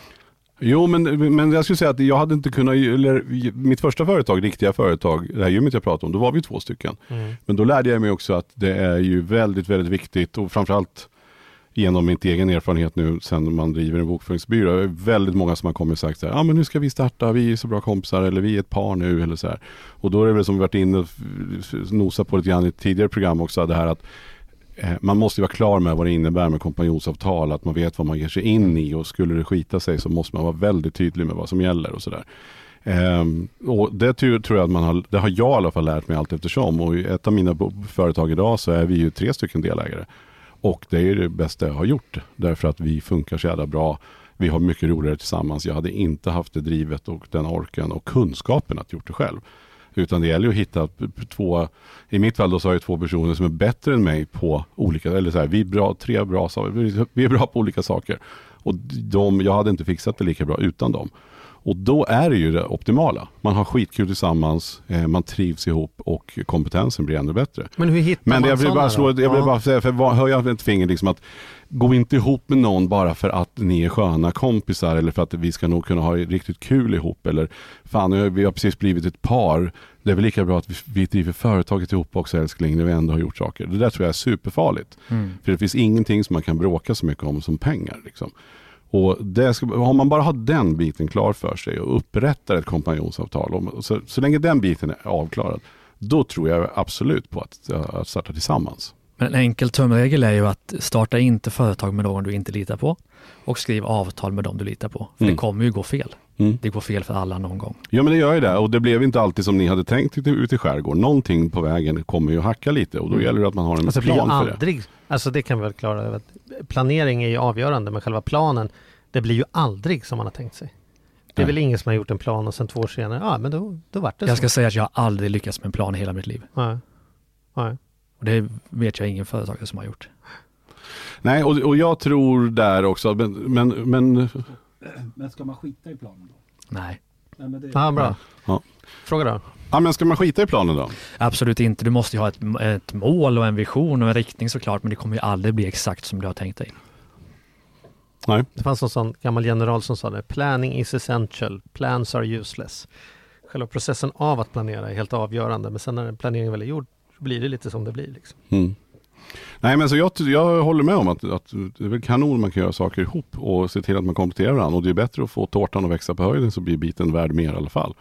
Jo, men, men jag skulle säga att jag hade inte kunnat, eller mitt första företag, riktiga företag, det här gymmet jag pratade om, då var vi två stycken. Mm. Men då lärde jag mig också att det är ju väldigt, väldigt viktigt och framförallt genom min egen erfarenhet nu sen man driver en bokföringsbyrå. Det är väldigt många som har kommit och sagt så här, ja ah, men nu ska vi starta, vi är så bra kompisar eller vi är ett par nu eller så här. Och då är det väl som vi varit inne och nosat på lite grann i ett tidigare program också, det här att Eh, man måste vara klar med vad det innebär med kompanjonsavtal, att man vet vad man ger sig in i och skulle det skita sig så måste man vara väldigt tydlig med vad som gäller och sådär. Ehm, och det tror jag att man har, det har jag i alla fall lärt mig allt eftersom och i ett av mina företag idag så är vi ju tre stycken delägare. Och det är ju det bästa jag har gjort därför att vi funkar så jävla bra. Vi har mycket roligare tillsammans. Jag hade inte haft det drivet och den orken och kunskapen att gjort det själv. Utan det gäller att hitta två, i mitt fall då så har jag två personer som är bättre än mig på olika, eller så här, vi är bra, tre bra vi- vi är bra på olika saker. Och de, jag hade inte fixat det lika bra utan dem. Och då är det ju det optimala. Man har skitkul tillsammans, eh, man trivs ihop och kompetensen blir ännu bättre. Men hur hittar Men man jag vill bara slå, jag vill Ja. bara säga, för jag ett finger liksom att gå inte ihop med någon bara för att ni är sköna kompisar eller för att vi ska nog kunna ha riktigt kul ihop eller fan, vi har precis blivit ett par. Det är väl lika bra att vi, vi driver företaget ihop också älskling när vi ändå har gjort saker. Det där tror jag är superfarligt. Mm. För det finns ingenting som man kan bråka så mycket om som pengar. Liksom. Och ska, om man bara har den biten klar för sig och upprättar ett kompanjonsavtal, om, så, så länge den biten är avklarad, då tror jag absolut på att, att starta tillsammans. Men en enkel tumregel är ju att starta inte företag med någon du inte litar på och skriv avtal med dem du litar på. För Mm. det kommer ju gå fel. Mm. Det går fel för alla någon gång. Ja men det gör ju det och det blev inte alltid som ni hade tänkt ute, i skärgården. Någonting på vägen kommer ju hacka lite och då gäller det att man har en Alltså plan för det. aldrig, alltså det kan vi väl klara över. att Planering är ju avgörande, men själva planen Det blir ju aldrig som man har tänkt sig. Det är Nej. väl ingen som har gjort en plan och sen två år senare, ja men då, då vart det Jag så. ska säga att jag har aldrig lyckats med en plan i hela mitt liv. Nej. Nej. Och det vet jag ingen företagare som har gjort. Nej, och, och jag tror där också, men, men, men Men ska man skita i planen då? Nej, Nej, men det... Ja, bra. Ja. Fråga då. Ja, men ska man skita i planen då? absolut inte. Du måste ju ha ett, ett mål och en vision och en riktning såklart, men det kommer ju aldrig bli exakt som du har tänkt dig. Nej. Det fanns någon sån gammal general som sa det. Planning is essential, plans are useless. Själva processen av att planera är helt avgörande, men sen när planeringen väl är gjord så blir det lite som det blir. Liksom. Mm. Nej men så jag, jag håller med om att, att det är väl kanon man kan göra saker ihop och se till att man kompletterar varandra. Och det är bättre att få tårtan att växa på höjden så blir biten värd mer i alla fall.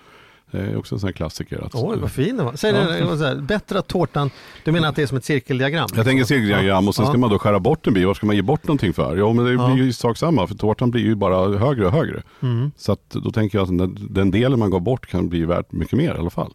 Det är också en sån här klassiker. Att, Oj, vad fin den var. Säg Ja. det, så här, bättre att tårtan, du menar att det är som ett cirkeldiagram? Jag tänker cirkeldiagram och sen ska Ja. man då skära bort en bit. Vad ska man ge bort någonting för? Ja men det Ja. blir ju sak samma för tårtan blir ju bara högre och högre. Mm. Så att då tänker jag att den, den delen man går bort kan bli värt mycket mer i alla fall.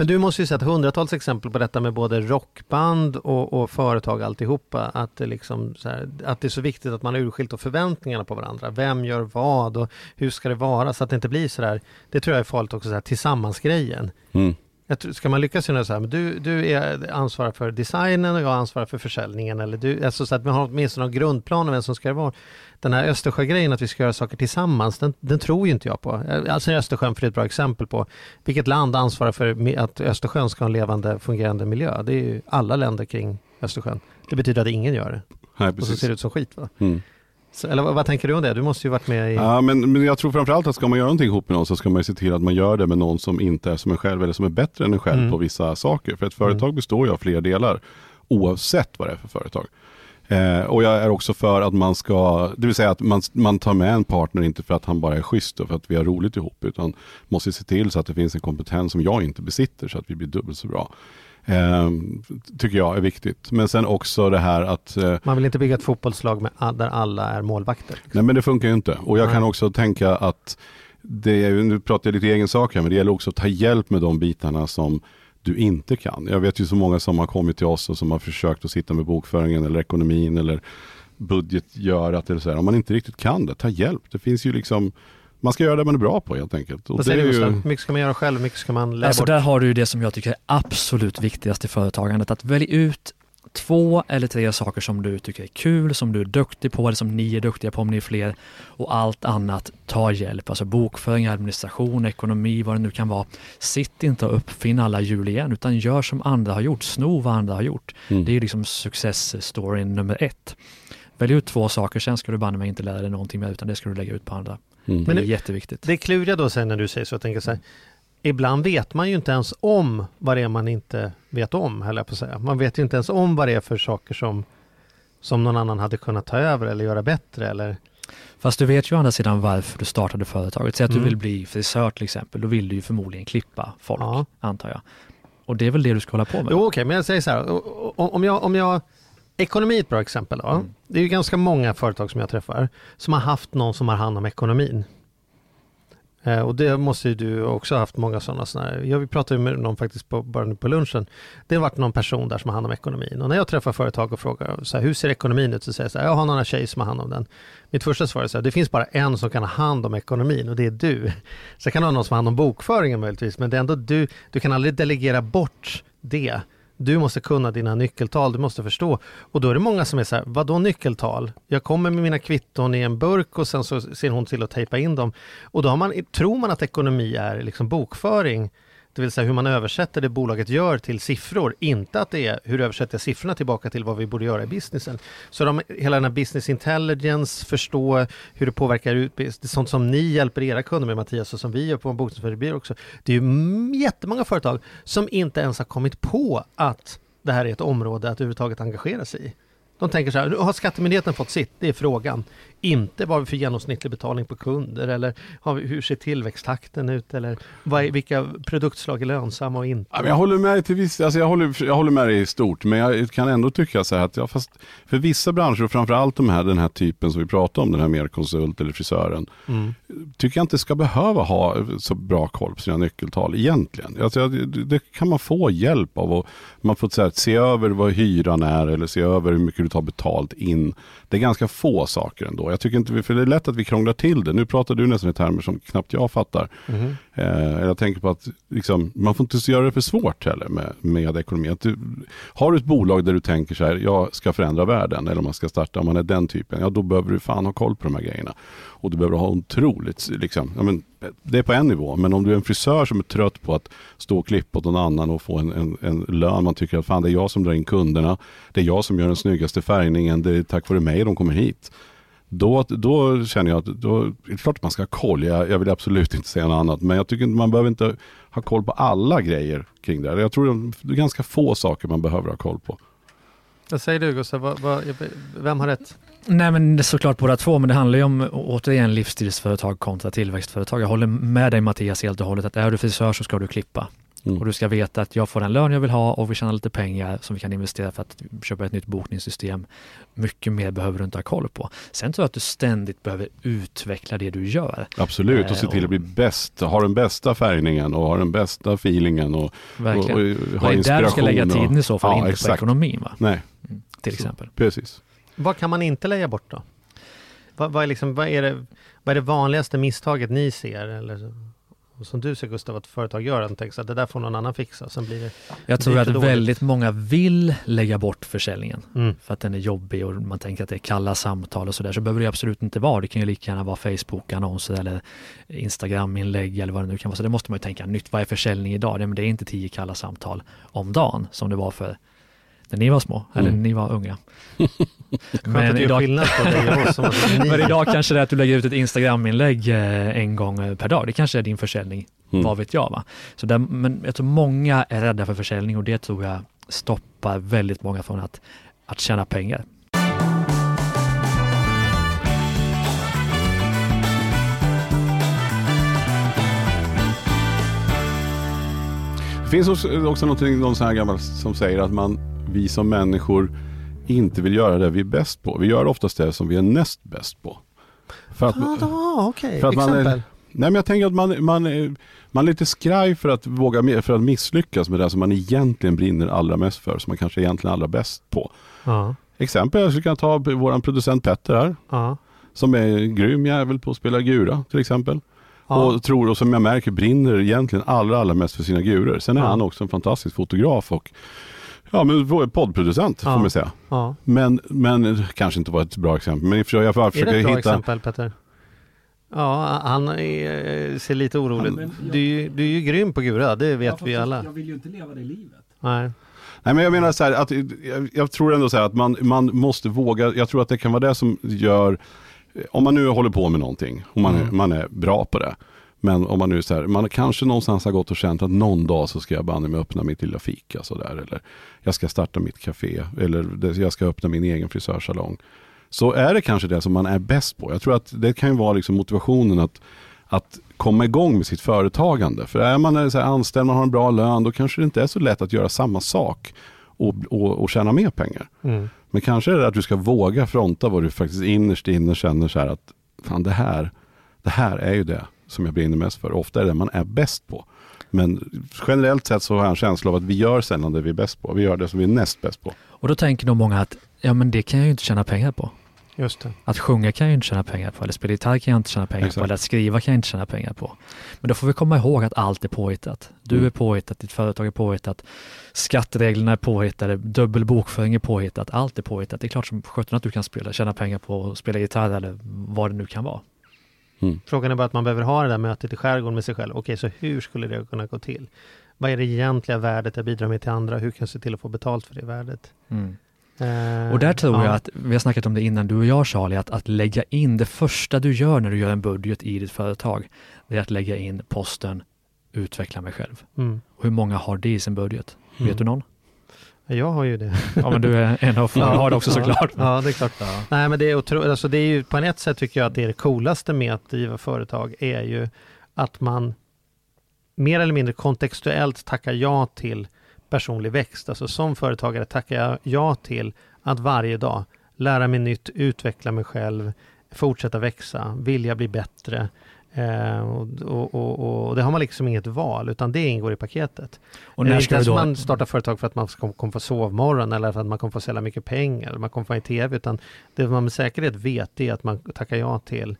Men du måste ju sett hundratals exempel på detta med både rockband och, och företag alltihopa. Att det, liksom så här, att det är så viktigt att man har urskilt och förväntningarna på varandra. Vem gör vad och hur ska det vara? Så att det inte blir så där. Det tror jag är farligt också, så här, tillsammansgrejen. Mm. Jag ska man lyckas göra så här, men du, du är ansvarig för designen och jag ansvarar för försäljningen. Eller du, alltså så att man har åtminstone någon grundplan om vem som ska det vara. Den här Östersjögrejen att vi ska göra saker tillsammans, den, den tror ju inte jag på. Alltså Östersjön för det är ett bra exempel på vilket land ansvarar för att Östersjön ska ha en levande fungerande miljö. Det är ju alla länder kring Östersjön. Det betyder att ingen gör det. Nej, Och så ser det ut som skit va? Mm. Så, eller vad, vad tänker du om det? Du måste ju varit med i... Ja, men, men jag tror framförallt att ska man göra någonting ihop med någon så ska man se till att man gör det med någon som inte är som en själv eller som är bättre än en själv Mm. på vissa saker. För ett företag består ju av fler delar oavsett vad det är för företag. Eh, och jag är också för att man ska, det vill säga att man, man tar med en partner inte för att han bara är schysst och för att vi har roligt ihop utan måste se till så att det finns en kompetens som jag inte besitter så att vi blir dubbelt så bra. Eh, tycker jag är viktigt. Men sen också det här att eh, Man vill inte bygga ett fotbollslag med, där alla är målvakter. Nej men det funkar ju inte. Och jag Nej. kan också tänka att det är, nu pratar jag lite egen sak här, men det gäller också att ta hjälp med de bitarna som du inte kan. Jag vet ju så många som har kommit till oss och som har försökt att sitta med bokföringen eller ekonomin eller budgetgörat eller så här. Om man inte riktigt kan det, ta hjälp. Det finns ju liksom, man ska göra det man är bra på helt enkelt. Och Vad det säger är du ju, Gustav? Hur mycket ska man göra själv? Hur mycket ska man lära Alltså bort? där har du det som jag tycker är absolut viktigast i företagandet. Att välja ut två eller tre saker som du tycker är kul, som du är duktig på eller som ni är duktiga på om ni är fler. Och allt annat, ta hjälp. Alltså bokföring, administration, ekonomi, vad det nu kan vara. Sitt inte och uppfinn alla hjul igen utan gör som andra har gjort. Sno vad andra har gjort. Mm. Det är liksom success-storyn nummer ett. Välj ut två saker, sen ska du banne mig inte lära dig någonting mer utan det ska du lägga ut på andra. Mm. Det är jätteviktigt. Det kluriga då sen när du säger så, jag tänker så här. Ibland vet man ju inte ens om vad det är man inte vet om, höll jag på att säga. Man vet ju inte ens om vad det är för saker som, som någon annan hade kunnat ta över eller göra bättre. Eller... Fast du vet ju å andra sidan varför du startade företaget. Säg att Mm. du vill bli frisör till exempel. Då vill du ju förmodligen klippa folk, Ja. antar jag. Och det är väl det du ska hålla på med? Jo, okej, men jag säger så här. Om jag, om jag, ekonomi är ett bra exempel. Då. Mm. Det är ju ganska många företag som jag träffar som har haft någon som har hand om ekonomin. Eh, och det måste ju du också ha haft många sådana. sådana. Jag vi pratade med någon faktiskt på, bara nu på lunchen. Det har varit någon person där som har hand om ekonomin. Och när jag träffar företag och frågar så här, hur ser ekonomin ut? Så säger jag så här, jag har några tjejer som har hand om den. Mitt första svar är så här, det finns bara en som kan ha hand om ekonomin och det är du. Sen kan du ha någon som har hand om bokföringen möjligtvis, men det är ändå du. Du kan aldrig delegera bort det. Du måste kunna dina nyckeltal, du måste förstå. Och då är det många som är så här, vadå nyckeltal? Jag kommer med mina kvitton i en burk och sen så ser hon till att tejpa in dem. Och då har man, tror man att ekonomi är liksom bokföring, det vill säga hur man översätter det bolaget gör till siffror, inte att det är hur översätter jag siffrorna tillbaka till vad vi borde göra i businessen. Så de, hela den här business intelligence, förstå hur det påverkar ut, det är sånt som ni hjälper era kunder med Mattias och som vi gör på Bokningsförbir också. Det är ju jättemånga företag som inte ens har kommit på att det här är ett område att överhuvudtaget engagera sig i. De tänker så här, har skattemyndigheten fått sitt? Det är frågan. Inte vad vi för genomsnittlig betalning på kunder eller vi, hur ser tillväxttakten ut eller vad är, vilka produktslag är lönsamma och inte. Jag håller med dig till viss, alltså jag håller, jag håller med dig i stort, men jag kan ändå tycka så här att, ja, fast för vissa branscher och framförallt de här, den här typen som vi pratar om, den här mer konsult eller frisören, Mm. tycker jag inte ska behöva ha så bra koll på sina nyckeltal egentligen. Alltså, det, det kan man få hjälp av och man får här, se över vad hyran är eller se över hur mycket du vill ta betalt in. Det är ganska få saker ändå. Jag tycker inte, vi- för det är lätt att vi krånglar till det. Nu pratar du nästan i termer som knappt jag fattar. Mhm. Eh, jag tänker på att liksom, man får inte göra det för svårt heller med, med ekonomi. Du, har du ett bolag där du tänker så här, jag ska förändra världen, eller om man ska starta, om man är den typen, ja då behöver du fan ha koll på de här grejerna. Och du behöver ha otroligt, liksom, ja, men, det är på en nivå, men om du är en frisör som är trött på att stå och klippa åt någon annan och få en, en, en lön, man tycker att fan det är jag som drar in kunderna, det är jag som gör den snyggaste färgningen, det är tack vare mig de kommer hit. Då, då känner jag att då, det är klart att man ska ha koll. Jag, jag vill absolut inte säga något annat. Men jag tycker inte man behöver inte ha koll på alla grejer kring det. här. Jag tror det är ganska få saker man behöver ha koll på. Vad säger du Gustav? Vem har rätt? Nej men det är såklart båda två, men det handlar ju om återigen livsstilsföretag kontra tillväxtföretag. Jag håller med dig Mattias helt och hållet att är du frisör så ska du klippa. Mm. Och du ska veta att jag får den lön jag vill ha och vi tjänar lite pengar som vi kan investera för att köpa ett nytt bokningssystem. Mycket mer behöver du inte ha koll på. Sen tror jag att du ständigt behöver utveckla det du gör. Absolut, och se Eh, till att bli bäst. Ha den bästa färgningen och ha den bästa feelingen och, och, Verkligen. och, Och ha det är där du ska lägga tiden i så fall, Ja, inte på exakt. ekonomin va? Nej, till Så. exempel. precis. Vad kan man inte lägga bort då? Vad, vad, är, liksom, vad, är, det, vad är det vanligaste misstaget ni ser? Eller så- och som du ser Gustav, att företag gör, att de tänker så att det där får någon annan fixa. Sen blir det... Jag tror Det att dåligt. väldigt många vill lägga bort försäljningen Mm. för att den är jobbig och man tänker att det är kalla samtal och sådär. Så behöver det absolut inte vara. Det kan ju lika gärna vara Facebook-annonser eller Instagram-inlägg eller vad det nu kan vara. Så det måste man ju tänka nytt. Vad är försäljning idag? Nej, men det är inte tio kalla samtal om dagen som det var för när ni var små eller Mm. när ni var unga. Att ni- men idag kanske det är att du lägger ut ett Instagram-inlägg eh, en gång eh, per dag. Det kanske är din försäljning, Mm. vad vet jag. Va? Så där, men jag tror många är rädda för försäljning och det tror jag stoppar väldigt många från att, att tjäna pengar. Det finns också, någonting, någon sån här gammal som säger att man, vi som människor inte vill göra det vi är bäst på. Vi gör oftast det som vi är näst bäst på. För att, Ah, ah, okej. För att man är- Exempel. nej men jag tänker att man, man, är- man är lite skraj för att våga för att misslyckas med det som man egentligen brinner allra mest för, som man kanske egentligen är allra bäst på. Ja, Exempel, jag skulle kunna ta vår producent Petter här, ja, som är en grym jävel på att spela gura till exempel. ja. Och tror, och som jag märker brinner egentligen allra, allra mest för sina gurer. Sen är han också en fantastisk fotograf och ja, men poddproducent Ja. får man säga. ja. Men, men kanske inte var ett bra exempel. Men jag försöker, jag Är försöker det ett bra hitta... exempel Petter? Ja, han är, ser lite orolig Ja, ut. jag- Du, är ju- du är ju grym på Gura, det Ja, vet fast vi alla. Jag vill ju inte leva det livet. Nej. Nej men jag menar så här att jag, jag tror ändå så här att man, man måste våga. Jag tror att det kan vara det som gör, om man nu håller på med någonting och man, är, Mm. man är bra på det. Men om man nu så här, man kanske någonstans har gått och känt att någon dag så ska jag banne mig öppna mitt lilla fika sådär. Eller jag ska starta mitt café. Eller jag ska öppna min egen frisörsalong. Så är det kanske det som man är bäst på. Jag tror att det kan ju vara liksom motivationen att, att komma igång med sitt företagande. För är man så här anställd, man har en bra lön, då kanske det inte är så lätt att göra samma sak och, och, och tjäna mer pengar. Mm. Men kanske är det att du ska våga fronta vad du faktiskt innerst inne känner så här att fan det här, det här är ju det som jag brinner mest för. Ofta är det man är bäst på. Men generellt sett så har jag en känsla av att vi gör sällan det vi är bäst på. Vi gör det som vi är näst bäst på. Och då tänker nog många att ja men det kan jag ju inte tjäna pengar på. Just det. Att sjunga kan jag ju inte tjäna pengar på, eller spela gitarr kan jag inte tjäna pengar på, Exakt. eller att skriva kan jag inte tjäna pengar på. Men då får vi komma ihåg att allt är påhittat. Du Mm. är påhittat, ditt företag är påhittat, skattereglerna är påhittade, dubbel bokföring är påhittat, allt är påhittat. Det är klart som sjutton att du kan spela, tjäna pengar på att spela gitarr eller vad det nu kan vara. Frågan är bara att man behöver ha det där mötet i skärgården med sig själv. Okej, så hur skulle det kunna gå till? Vad är det egentliga värdet jag bidrar med till andra? Hur kan jag se till att få betalt för det värdet? Eh, Och där tror ja. jag att, vi har snackat om det innan du och jag Charlie, att, att lägga in det första du gör när du gör en budget i ditt företag, det är att lägga in posten utveckla mig själv. Mm. Och hur många har det i sin budget? Mm. Vet du någon? Jag har ju det. Ja men du är en av få, har det också såklart. Ja, det är klart. Nej, men det är otroligt. Alltså, det är ju på ett sätt tycker jag att det är det coolaste med att driva företag är ju att man mer eller mindre kontextuellt tackar ja till personlig växt. Alltså som företagare tackar jag ja till att varje dag lära mig nytt, utveckla mig själv, fortsätta växa, vilja bli bättre. Eh, och, och, och, och det har man liksom inget val, utan det ingår i paketet. Och det är när inte ska ens då... man startar företag för att man ska- kommer få sovmorgon eller för att man kommer få sälja mycket pengar eller man kommer få en tv, utan det man med säkerhet vet är att man tackar ja till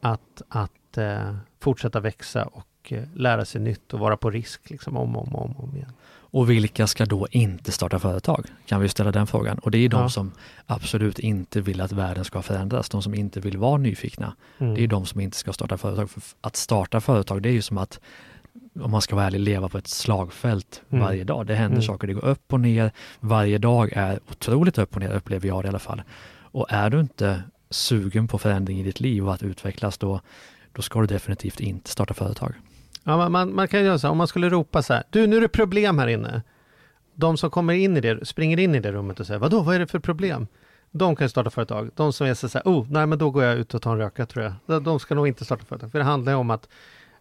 att, att eh, fortsätta växa och eh, lära sig nytt och vara på risk liksom, om och om, om, om igen. Och vilka ska då inte starta företag? Kan vi ställa den frågan? Och det är de Ja. som absolut inte vill att världen ska förändras, de som inte vill vara nyfikna. Mm. Det är de som inte ska starta företag. För att starta företag, det är ju som att, om man ska vara ärlig, leva på ett slagfält Mm. varje dag. Det händer Mm. saker, det går upp och ner. Varje dag är otroligt upp och ner, upplever jag det i alla fall. Och är du inte sugen på förändring i ditt liv och att utvecklas, då, då ska du definitivt inte starta företag. Ja, man, man, man kan göra så här, om man skulle ropa så här, du nu är det problem här inne. De som kommer in i det, springer in i det rummet och säger, vadå, vad är det för problem? De kan ju starta företag. De som är så här, oh, nej men då går jag ut och tar en röka tror jag. De- ska nog inte starta företag. För det handlar ju om att,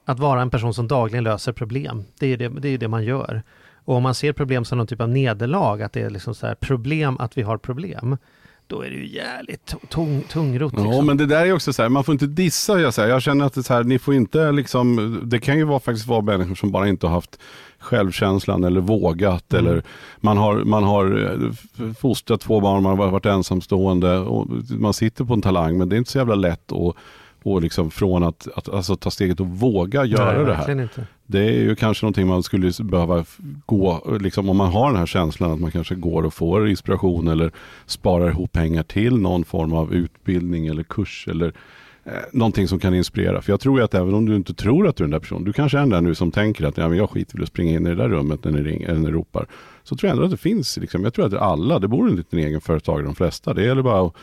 att vara en person som dagligen löser problem. Det är ju det, det, är ju det man gör. Och om man ser problem som någon typ av nederlag, att det är liksom så här problem att vi har problem, då är det ju jävligt tung, tungrot. Ja, Liksom. men det där är också så här, man får inte dissa. Jag, säger. jag känner att det, så här, ni får inte liksom, det kan ju vara, faktiskt vara människor som bara inte har haft självkänslan eller vågat. Mm. Eller man har, man har eh, fostrat två barn, man har varit ensamstående och man sitter på en talang. Men det är inte så jävla lätt att och liksom från att, att alltså, ta steget och våga göra Nej, det här. Inte. Det är ju kanske någonting man skulle behöva gå, liksom om man har den här känslan att man kanske går och får inspiration eller sparar ihop pengar till någon form av utbildning eller kurs eller eh, någonting som kan inspirera. För jag tror ju att även om du inte tror att du är den där personen, du kanske är den där nu som tänker att ja, men jag skiter i att springa in i det där rummet när ni, ring, eller när ni ropar. Så tror jag ändå att det finns, liksom, jag tror att alla, det bor en liten egen företagare de flesta. Det gäller bara att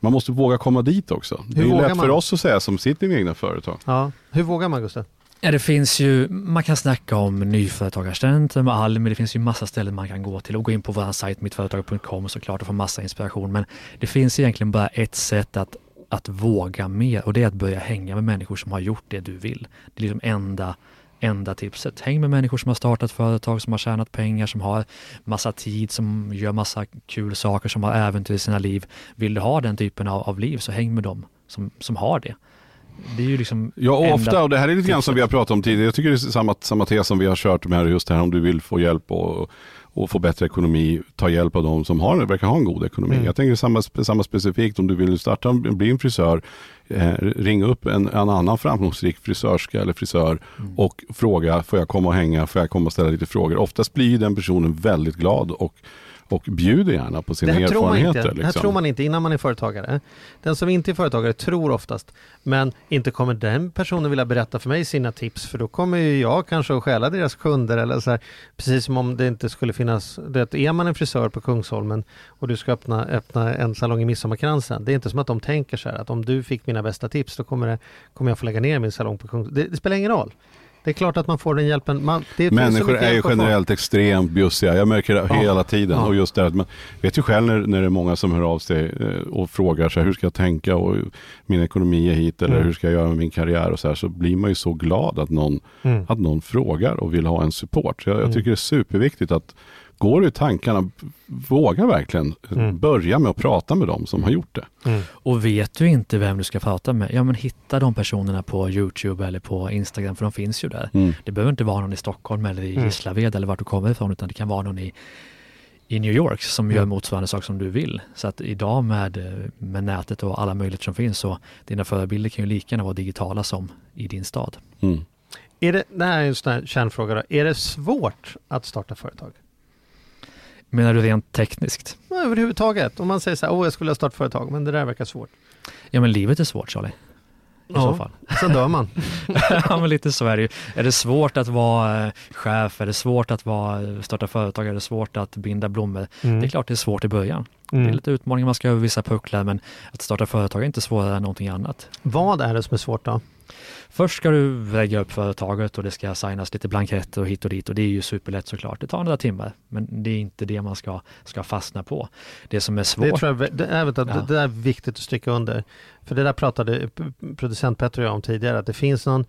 man måste våga komma dit också. det är lätt man? för oss att säga som sitter med egna företag. Ja. Hur vågar man Gustav? Ja, det finns ju, man kan snacka om nyföretagarstudenter med Almi, det finns ju massa ställen man kan gå till och gå in på vår sajt mittföretag.com såklart och få massa inspiration. Men det finns egentligen bara ett sätt att, att våga mer och det är att börja hänga med människor som har gjort det du vill. Det är liksom enda, enda tipset. Häng med människor som har startat företag, som har tjänat pengar, som har massa tid, som gör massa kul saker, som har äventyr i sina liv. Vill du ha den typen av, av liv så häng med dem som, som har det. Det är ju liksom Ja, och ofta, och det här är lite grann som vi har pratat om tidigare. Jag tycker det är samma, samma tes som vi har kört med just det här om du vill få hjälp och, och få bättre ekonomi, ta hjälp av de som har, verkar ha en god ekonomi. Mm. Jag tänker samma, samma specifikt om du vill starta, bli en frisör, eh, ring upp en, en annan framgångsrik frisörska eller frisör Mm. och fråga, får jag komma och hänga, får jag komma och ställa lite frågor? Oftast blir den personen väldigt glad och, och bjuder gärna på sina Det här, tror man, erfarenheter. inte. det här liksom. tror man inte innan man är företagare. Den som inte är företagare tror oftast, men inte kommer den personen vilja berätta för mig sina tips, för då kommer ju jag kanske att stjäla deras kunder eller så här, precis som om det inte skulle finnas, det, är man en frisör på Kungsholmen och du ska öppna, öppna en salong i Midsommarkransen, det är inte som att de tänker så här att om du fick mina bästa tips, då kommer, det, kommer jag få lägga ner min salong på Kungsholmen. Det, det spelar ingen roll. Det är klart att man får den hjälpen. Man, det Människor är ju generellt extremt bjussiga. Jag märker det Ja. hela tiden. Ja. Och just det man vet ju själv när, när det är många som hör av sig eh, och frågar så här, hur ska jag tänka och min ekonomi är hit eller Mm. hur ska jag göra med min karriär och så här. Så blir man ju så glad att någon, Mm. att någon frågar och vill ha en support. Så jag, jag Mm. tycker det är superviktigt att går du i tankarna, våga verkligen Mm. börja med att prata med dem som har gjort det. Mm. Och vet du inte vem du ska prata med, ja men hitta de personerna på Youtube eller på Instagram för de finns ju där. Mm. Det behöver inte vara någon i Stockholm eller i Mm. Gislaved eller vart du kommer ifrån utan det kan vara någon i, i New York som Mm. gör motsvarande sak som du vill. Så att idag med, med nätet och alla möjligheter som finns så dina förebilder kan ju lika gärna vara digitala som i din stad. Mm. Är det, det här är en sån här kärnfråga då. Är det svårt att starta företag? Menar du rent tekniskt? Ja, överhuvudtaget. Om man säger så här, åh jag skulle ha startat företag, men det där verkar svårt. Ja men livet är svårt Charlie. I Ja. så fall. Sen dör man. ja men lite så är det ju. Är det svårt att vara eh, chef? Är det svårt att vara, starta företag? Är det svårt att binda blommor? Det är klart det är svårt i början. Det är Mm. lite utmaningar, man ska över vissa pucklar men att starta företag är inte svårare än någonting annat. Vad är det som är svårt då? Först ska du lägga upp företaget och det ska signas lite blanketter och hit och dit och det är ju superlätt såklart. Det tar några timmar men det är inte det man ska, ska fastna på. Det som är svårt. Det, tror jag, det, är, du, Ja. det där är viktigt att stryka under. För det där pratade producent Petter och jag om tidigare, att det finns någon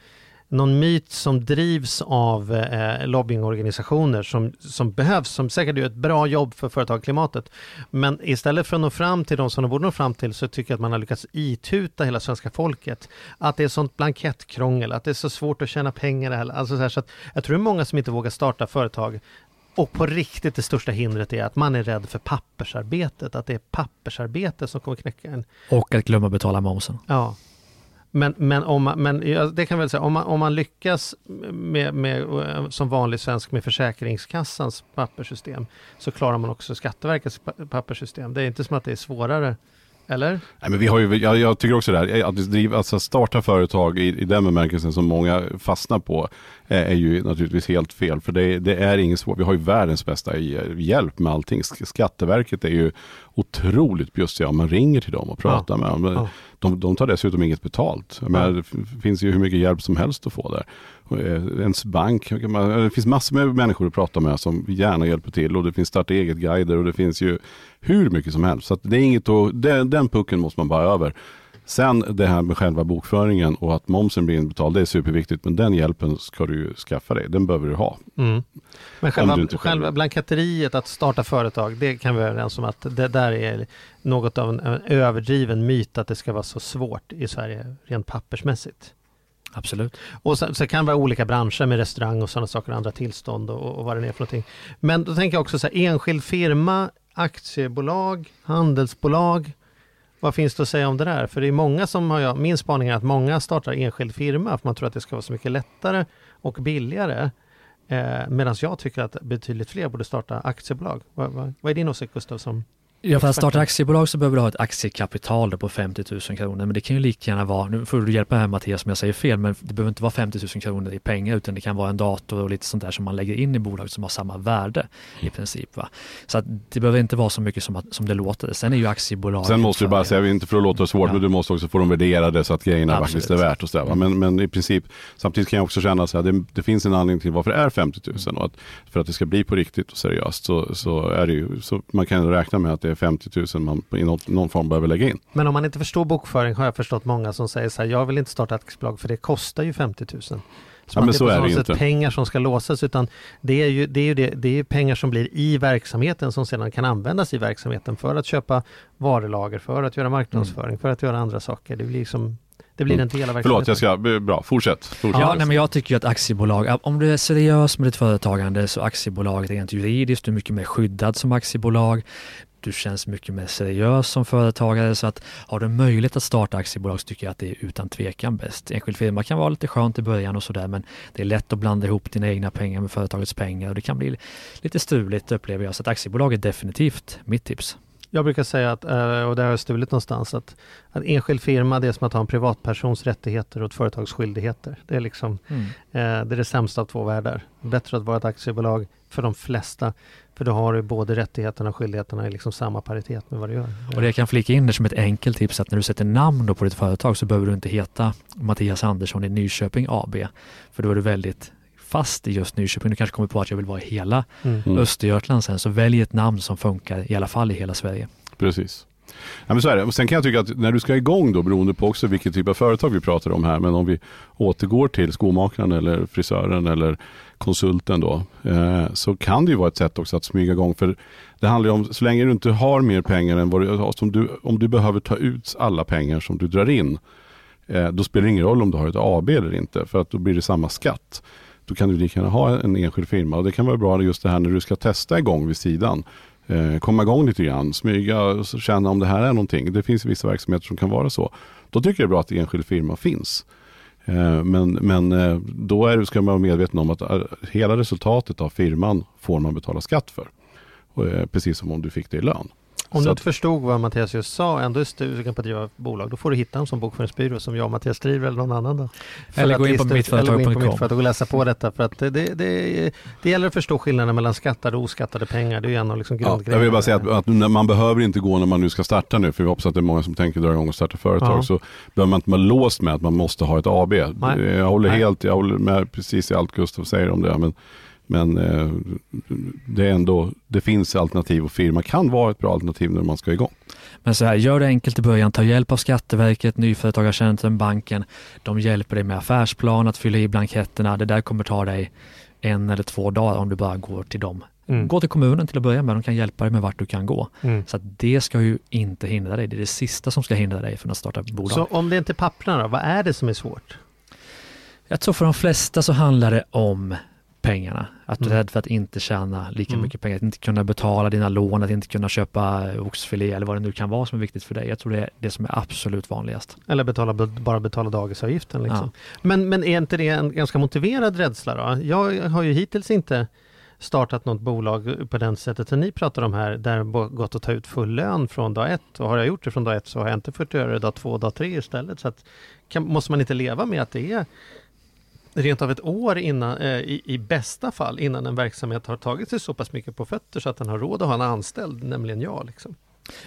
någon myt som drivs av eh, lobbyingorganisationer som, som behövs, som säkert gör ett bra jobb för företagsklimatet. Men istället för att nå fram till de som de borde nå fram till så tycker jag att man har lyckats ituta hela svenska folket. Att det är sånt blankettkrångel, att det är så svårt att tjäna pengar. Alltså så här, så att jag tror det är många som inte vågar starta företag och på riktigt det största hindret är att man är rädd för pappersarbetet, att det är pappersarbete som kommer knäcka en. Och att glömma betala momsen. Ja. Men, men, om man, men det kan väl säga, om man, om man lyckas med, med, eh, som vanlig svensk med Försäkringskassans papperssystem så klarar man också Skatteverkets papperssystem. Det är inte som att det är svårare eller? Nej, men vi har ju, jag, jag tycker också det här, eh, att driva, alltså starta företag i, i den bemärkelsen som många fastnar på är, är ju naturligtvis helt fel. För det, det, är inget svårt. Vi har ju världens bästa hjälp med allting. Skatteverket är ju otroligt bjussiga om man ringer till dem och pratar ja. med dem. Ja. De, de tar dessutom inget betalt. Ja. Men det finns ju hur mycket hjälp som helst att få där. Eh, ens bank, det finns massor med människor att prata med som gärna hjälper till och det finns starta eget-guider och det finns ju hur mycket som helst. Så det är inget att, den, den pucken måste man bara över. Sen det här med själva bokföringen och att momsen blir inbetald, det är superviktigt. Men den hjälpen ska du ju skaffa dig, den behöver du ha. Mm. Men själva, själva blanketteriet, att starta företag, det kan vi vara överens om att det där är något av en, en överdriven myt att det ska vara så svårt i Sverige rent pappersmässigt. Absolut. Och så, så kan det vara olika branscher med restaurang och sådana saker, andra tillstånd och, och vad det är för någonting. Men då tänker jag också så här, enskild firma, aktiebolag, handelsbolag. Vad finns det att säga om det där? För det är många som har, jag, min spaning är att många startar enskild firma för man tror att det ska vara så mycket lättare och billigare. Eh, Medan jag tycker att betydligt fler borde starta aktiebolag. Vad, vad, vad är din åsikt Gustav? Som Ja, för att starta aktiebolag så behöver du ha ett aktiekapital på 50 000 kronor. Men det kan ju lika gärna vara, nu får du hjälpa mig Mattias om jag säger fel, men det behöver inte vara 50 000 kronor i pengar utan det kan vara en dator och lite sånt där som man lägger in i bolaget som har samma värde i princip. Va? Så att det behöver inte vara så mycket som, som det låter. Sen är ju aktiebolag... Sen måste du bara säga, inte för att låta svårt, ja. men du måste också få dem värderade så att grejerna Absolut. faktiskt är värt att ställa. Men, men i princip, samtidigt kan jag också känna att det, det finns en anledning till varför det är 50 000 och att för att det ska bli på riktigt och seriöst så, så är det ju, så man kan räkna med att det är 50 000 man i någon, någon form behöver lägga in. Men om man inte förstår bokföring har jag förstått många som säger så här, jag vill inte starta ett aktiebolag för det kostar ju 50 000. Så ja, men så är det ju inte. pengar som ska låsas utan det är ju, det är ju det, det är pengar som blir i verksamheten som sedan kan användas i verksamheten för att köpa varulager, för att göra marknadsföring, mm. för att göra andra saker. Det blir liksom det blir en del av verksamheten. Förlåt, jag ska, bra, fortsätt. fortsätt. Ja, nej, men jag tycker att aktiebolag, om du är seriös med ditt företagande så aktiebolaget rent juridiskt, du är mycket mer skyddad som aktiebolag du känns mycket mer seriös som företagare så att har du möjlighet att starta aktiebolag så tycker jag att det är utan tvekan bäst. Enskild firma kan vara lite skönt i början och sådär men det är lätt att blanda ihop dina egna pengar med företagets pengar och det kan bli lite struligt upplever jag så att aktiebolag är definitivt mitt tips. Jag brukar säga att, eh, och det har jag stulit någonstans, att, att enskild firma det är som att ha en privatpersons rättigheter och ett företags skyldigheter. Det är liksom mm. Eh, det, är det sämsta av två världar. Bättre att vara ett aktiebolag för de flesta för då har du både rättigheterna och skyldigheterna i liksom samma paritet med vad du gör. Och det jag kan flika in det som ett enkelt tips att när du sätter namn på ditt företag så behöver du inte heta Mattias Andersson i Nyköping AB. För då är du väldigt fast i just Nyköping. Du kanske kommer på att jag vill vara i hela mm. Östergötland sen. Så välj ett namn som funkar i alla fall i hela Sverige. Precis. Ja, men så är det. Och sen kan jag tycka att när du ska igång då, beroende på också vilket typ av företag vi pratar om här, men om vi återgår till skomakaren eller frisören eller konsulten då, eh, så kan det ju vara ett sätt också att smyga igång. För det handlar ju om, så länge du inte har mer pengar än vad du har, om du, om du behöver ta ut alla pengar som du drar in, eh, då spelar det ingen roll om du har ett AB eller inte, för att då blir det samma skatt. Då kan du lika gärna ha en enskild firma och det kan vara bra just det här när du ska testa igång vid sidan. Eh, komma igång lite grann, smyga och känna om det här är någonting. Det finns vissa verksamheter som kan vara så. Då tycker jag det är bra att enskild firma finns. Eh, men, men eh, då är, ska man vara medveten om att eh, hela resultatet av firman får man betala skatt för. Precis som om du fick det i lön. Om du inte förstod vad Mattias just sa, ändå är sugen på att driva bolag, då får du hitta en sån bokföringsbyrå som jag och Mattias driver eller någon annan. Då. eller gå in på mittföretag.com. För att läsa på detta. För att det, det, det, det gäller att förstå skillnaden mellan skattade och oskattade pengar. Det är en av liksom grundgrejerna. Ja, jag vill bara säga att, att, man behöver inte gå när man nu ska starta nu, för vi hoppas att det är många som tänker dra igång och starta företag, ja. så behöver man inte vara låst med att man måste ha ett AB. Nej. Jag håller Nej. helt, jag håller med precis i allt Gustav säger om det. Men men eh, det är ändå, det finns alternativ och firma kan vara ett bra alternativ när man ska igång. Men så här, gör det enkelt i början, ta hjälp av Skatteverket, Nyföretagarcentrum, banken. De hjälper dig med affärsplan, att fylla i blanketterna. Det där kommer ta dig en eller två dagar om du bara går till dem. Mm. Gå till kommunen till att börja med, de kan hjälpa dig med vart du kan gå. Mm. Så att det ska ju inte hindra dig, det är det sista som ska hindra dig från att starta bolag. Så om det inte är papperna då, vad är det som är svårt? Jag tror för de flesta så handlar det om pengarna. Att du är Mm. rädd för att inte tjäna lika Mm. mycket pengar, att inte kunna betala dina lån, att inte kunna köpa oxfilé eller vad det nu kan vara som är viktigt för dig. Jag tror det är det som är absolut vanligast. Eller betala, bara betala dagisavgiften liksom. Men, men är inte det en ganska motiverad rädsla då? Jag har ju hittills inte startat något bolag på den sättet som ni pratar om här, där det gått att ta ut full lön från dag ett. Och har jag gjort det från dag ett så har jag inte fått göra det dag två dag tre istället. Så att, kan, måste man inte leva med att det är rent av ett år innan, eh, i, i bästa fall, innan en verksamhet har tagit sig så pass mycket på fötter så att den har råd att ha en anställd, nämligen jag. Liksom.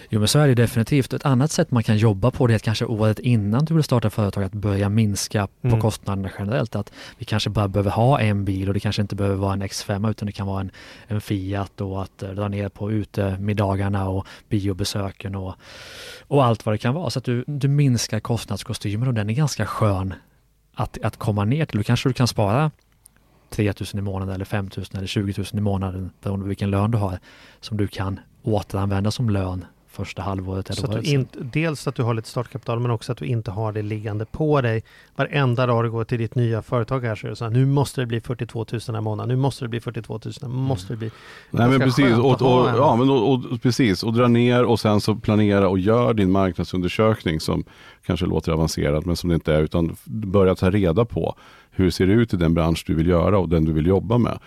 Jo men så är det definitivt. Ett annat sätt man kan jobba på det är att kanske året innan du vill starta företag att börja minska på Mm. kostnaderna generellt. Att vi kanske bara behöver ha en bil och det kanske inte behöver vara en X5 utan det kan vara en, en Fiat och att eh, dra ner på utemiddagarna och biobesöken och, och allt vad det kan vara. Så att du, du minskar kostnadskostymen och den är ganska skön att, att komma ner till. Då kanske du kan spara 3 000 i månaden eller 5 000 eller 20 000 i månaden beroende på vilken lön du har som du kan återanvända som lön första halvåret eller Så att du inte, dels att du har lite startkapital men också att du inte har det liggande på dig. Varenda dag du går till ditt nya företag här så är det så här, nu måste det bli 42 000 i månaden, nu måste det bli 42 000, nu måste det bli... Nej men precis, och, och, ja, men, och, och, precis, och dra ner och sen så planera och gör din marknadsundersökning som kanske låter avancerat men som det inte är utan börja ta reda på hur ser det ut i den bransch du vill göra och den du vill jobba med.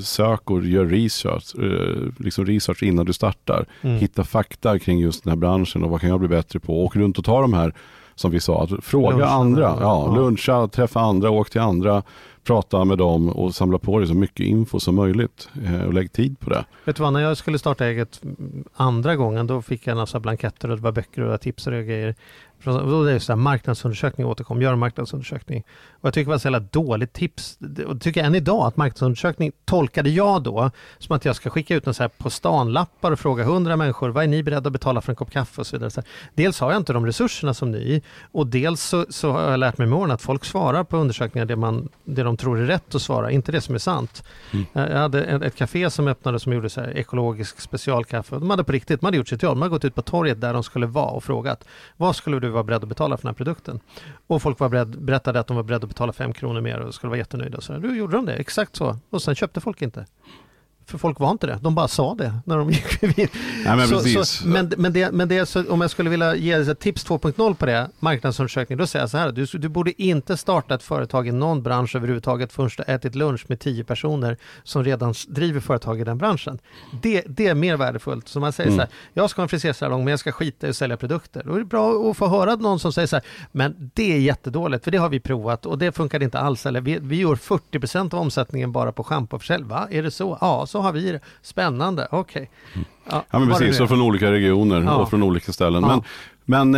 Sök och gör research, eh, liksom research innan du startar. Mm. Hitta fakta kring just den här branschen och vad kan jag bli bättre på. Åk runt och ta de här, som vi sa, att fråga Luncha andra. Ja. luncha, träffa andra, åk till andra, prata med dem och samla på dig så mycket info som möjligt eh, och lägg tid på det. Vet du vad, när jag skulle starta eget mm, andra gången då fick jag en massa blanketter och det var böcker och tips och grejer. Och då är det så här, marknadsundersökning återkom, gör en marknadsundersökning. Och jag tycker det var så jävla dåligt tips. Och det tycker jag än idag att marknadsundersökning tolkade jag då som att jag ska skicka ut en så här på stan-lappar och fråga hundra människor, vad är ni beredda att betala för en kopp kaffe och så vidare. Så här, dels har jag inte de resurserna som ni och dels så, så har jag lärt mig med åren att folk svarar på undersökningar det, man, det de tror är rätt att svara, inte det som är sant. Mm. Jag jag hade ett, ett café som öppnade som gjorde så här ekologisk specialkaffe. De hade på riktigt, de hade gjort sitt jobb. De hade gått ut på torget där de skulle vara och frågat vad skulle du vara beredd att betala för den här produkten? Och folk var beredd, berättade att de var beredda att betala fem kronor mer och skulle vara jättenöjda. Så här, då gjorde de det, exakt så. Och sen köpte folk inte. För folk var inte det, de bara sa det när de gick förbi. Nej men Så- precis. Så, men, men, det, men det är så, om jag skulle vilja ge ett tips 2.0 på det, marknadsundersökning, då säger jag så här, du, du borde inte starta ett företag i någon bransch överhuvudtaget förrän du har ätit lunch med tio personer som redan driver företag i den branschen. Det, det är mer värdefullt. Så man säger Mm. så här, jag ska ha en frisersalong men jag ska skita i att sälja produkter. Då är det bra att få höra någon som säger så här, men det är jättedåligt för det har vi provat och det funkar inte alls. Eller vi, vi gör 40% av omsättningen bara på schampoförsäljning. Va? Är det så? Ja, så har vi det. Spännande, okej. Ja men vad det precis, nu och från olika regioner Ja. och från olika ställen. Ja. Men, men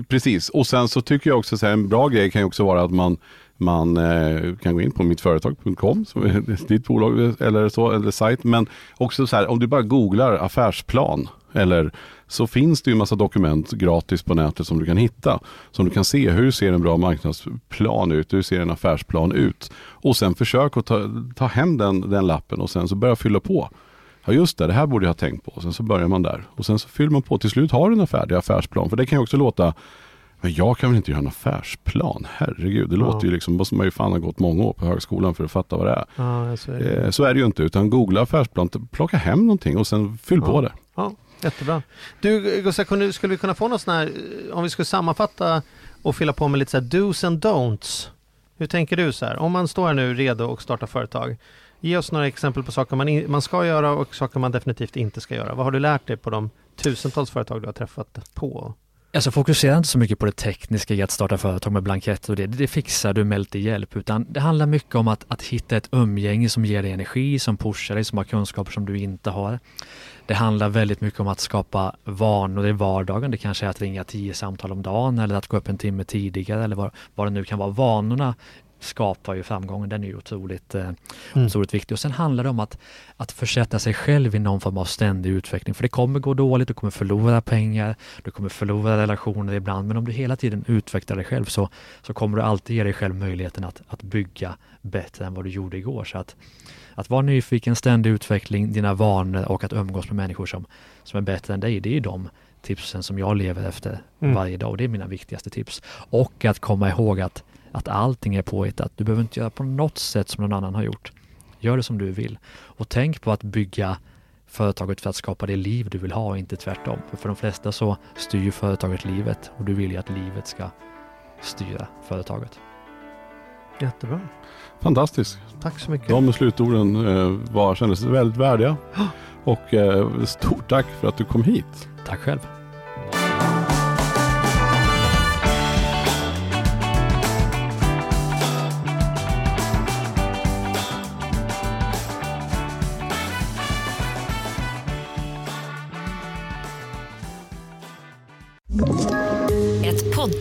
eh, precis, och sen så tycker jag också att en bra grej kan ju också vara att man man eh, kan gå in på mittföretag.com, som är ditt bolag eller så, eller sajt. Men också så här, om du bara googlar affärsplan, eller så finns det ju massa dokument gratis på nätet som du kan hitta. Som du kan se, hur ser en bra marknadsplan ut? Hur ser en affärsplan ut? Och sen försök att ta, ta hem den, den lappen och sen så börja fylla på. Ja just det, det här borde jag ha tänkt på. Och sen så börjar man där. Och sen så fyller man på. Till slut har du en färdig affärsplan. För det kan ju också låta, men jag kan väl inte göra en affärsplan? Herregud, det Ja. låter ju liksom, måste man ju fan ha gått många år på högskolan för att fatta vad det är. Ja, så är det. Eh, så är det ju inte, utan googla affärsplan, plocka hem någonting och sen fyll Ja. på det. Ja, jättebra. Du Gustav, skulle vi kunna få något sån här, eh, om vi skulle sammanfatta och fylla på med lite så här dos and don'ts. Hur tänker du så här, om man står här nu redo och startar företag. Ge oss några exempel på saker man, in, man ska göra och saker man definitivt inte ska göra. Vad har du lärt dig på de tusentals företag du har träffat på? Alltså fokusera inte så mycket på det tekniska i att starta företag med blanketter och det, det fixar du med lite hjälp, utan det handlar mycket om att, att hitta ett umgänge som ger dig energi, som pushar dig, som har kunskaper som du inte har. Det handlar väldigt mycket om att skapa vanor i vardagen. Det kanske är att ringa tio samtal om dagen eller att gå upp en timme tidigare eller vad, vad det nu kan vara. Vanorna skapar ju framgången. Den är ju otroligt, eh, Mm. otroligt viktig. Och sen handlar det om att, att försätta sig själv i någon form av ständig utveckling. För det kommer gå dåligt, du kommer förlora pengar, du kommer förlora relationer ibland. Men om du hela tiden utvecklar dig själv så, så kommer du alltid ge dig själv möjligheten att, att bygga bättre än vad du gjorde igår. Så att, att vara nyfiken, ständig utveckling, dina vanor och att umgås med människor som, som är bättre än dig, det är de tipsen som jag lever efter Mm. varje dag och det är mina viktigaste tips. Och att komma ihåg att, att allting är påhittat. Du behöver inte göra på något sätt som någon annan har gjort. Gör det som du vill. Och tänk på att bygga företaget för att skapa det liv du vill ha och inte tvärtom. För, för de flesta så styr ju företaget livet och du vill ju att livet ska styra företaget. Jättebra. Fantastiskt. Tack så mycket. De slutorden eh, var, kändes väldigt värdiga. Och eh, stort tack för att du kom hit. Tack själv.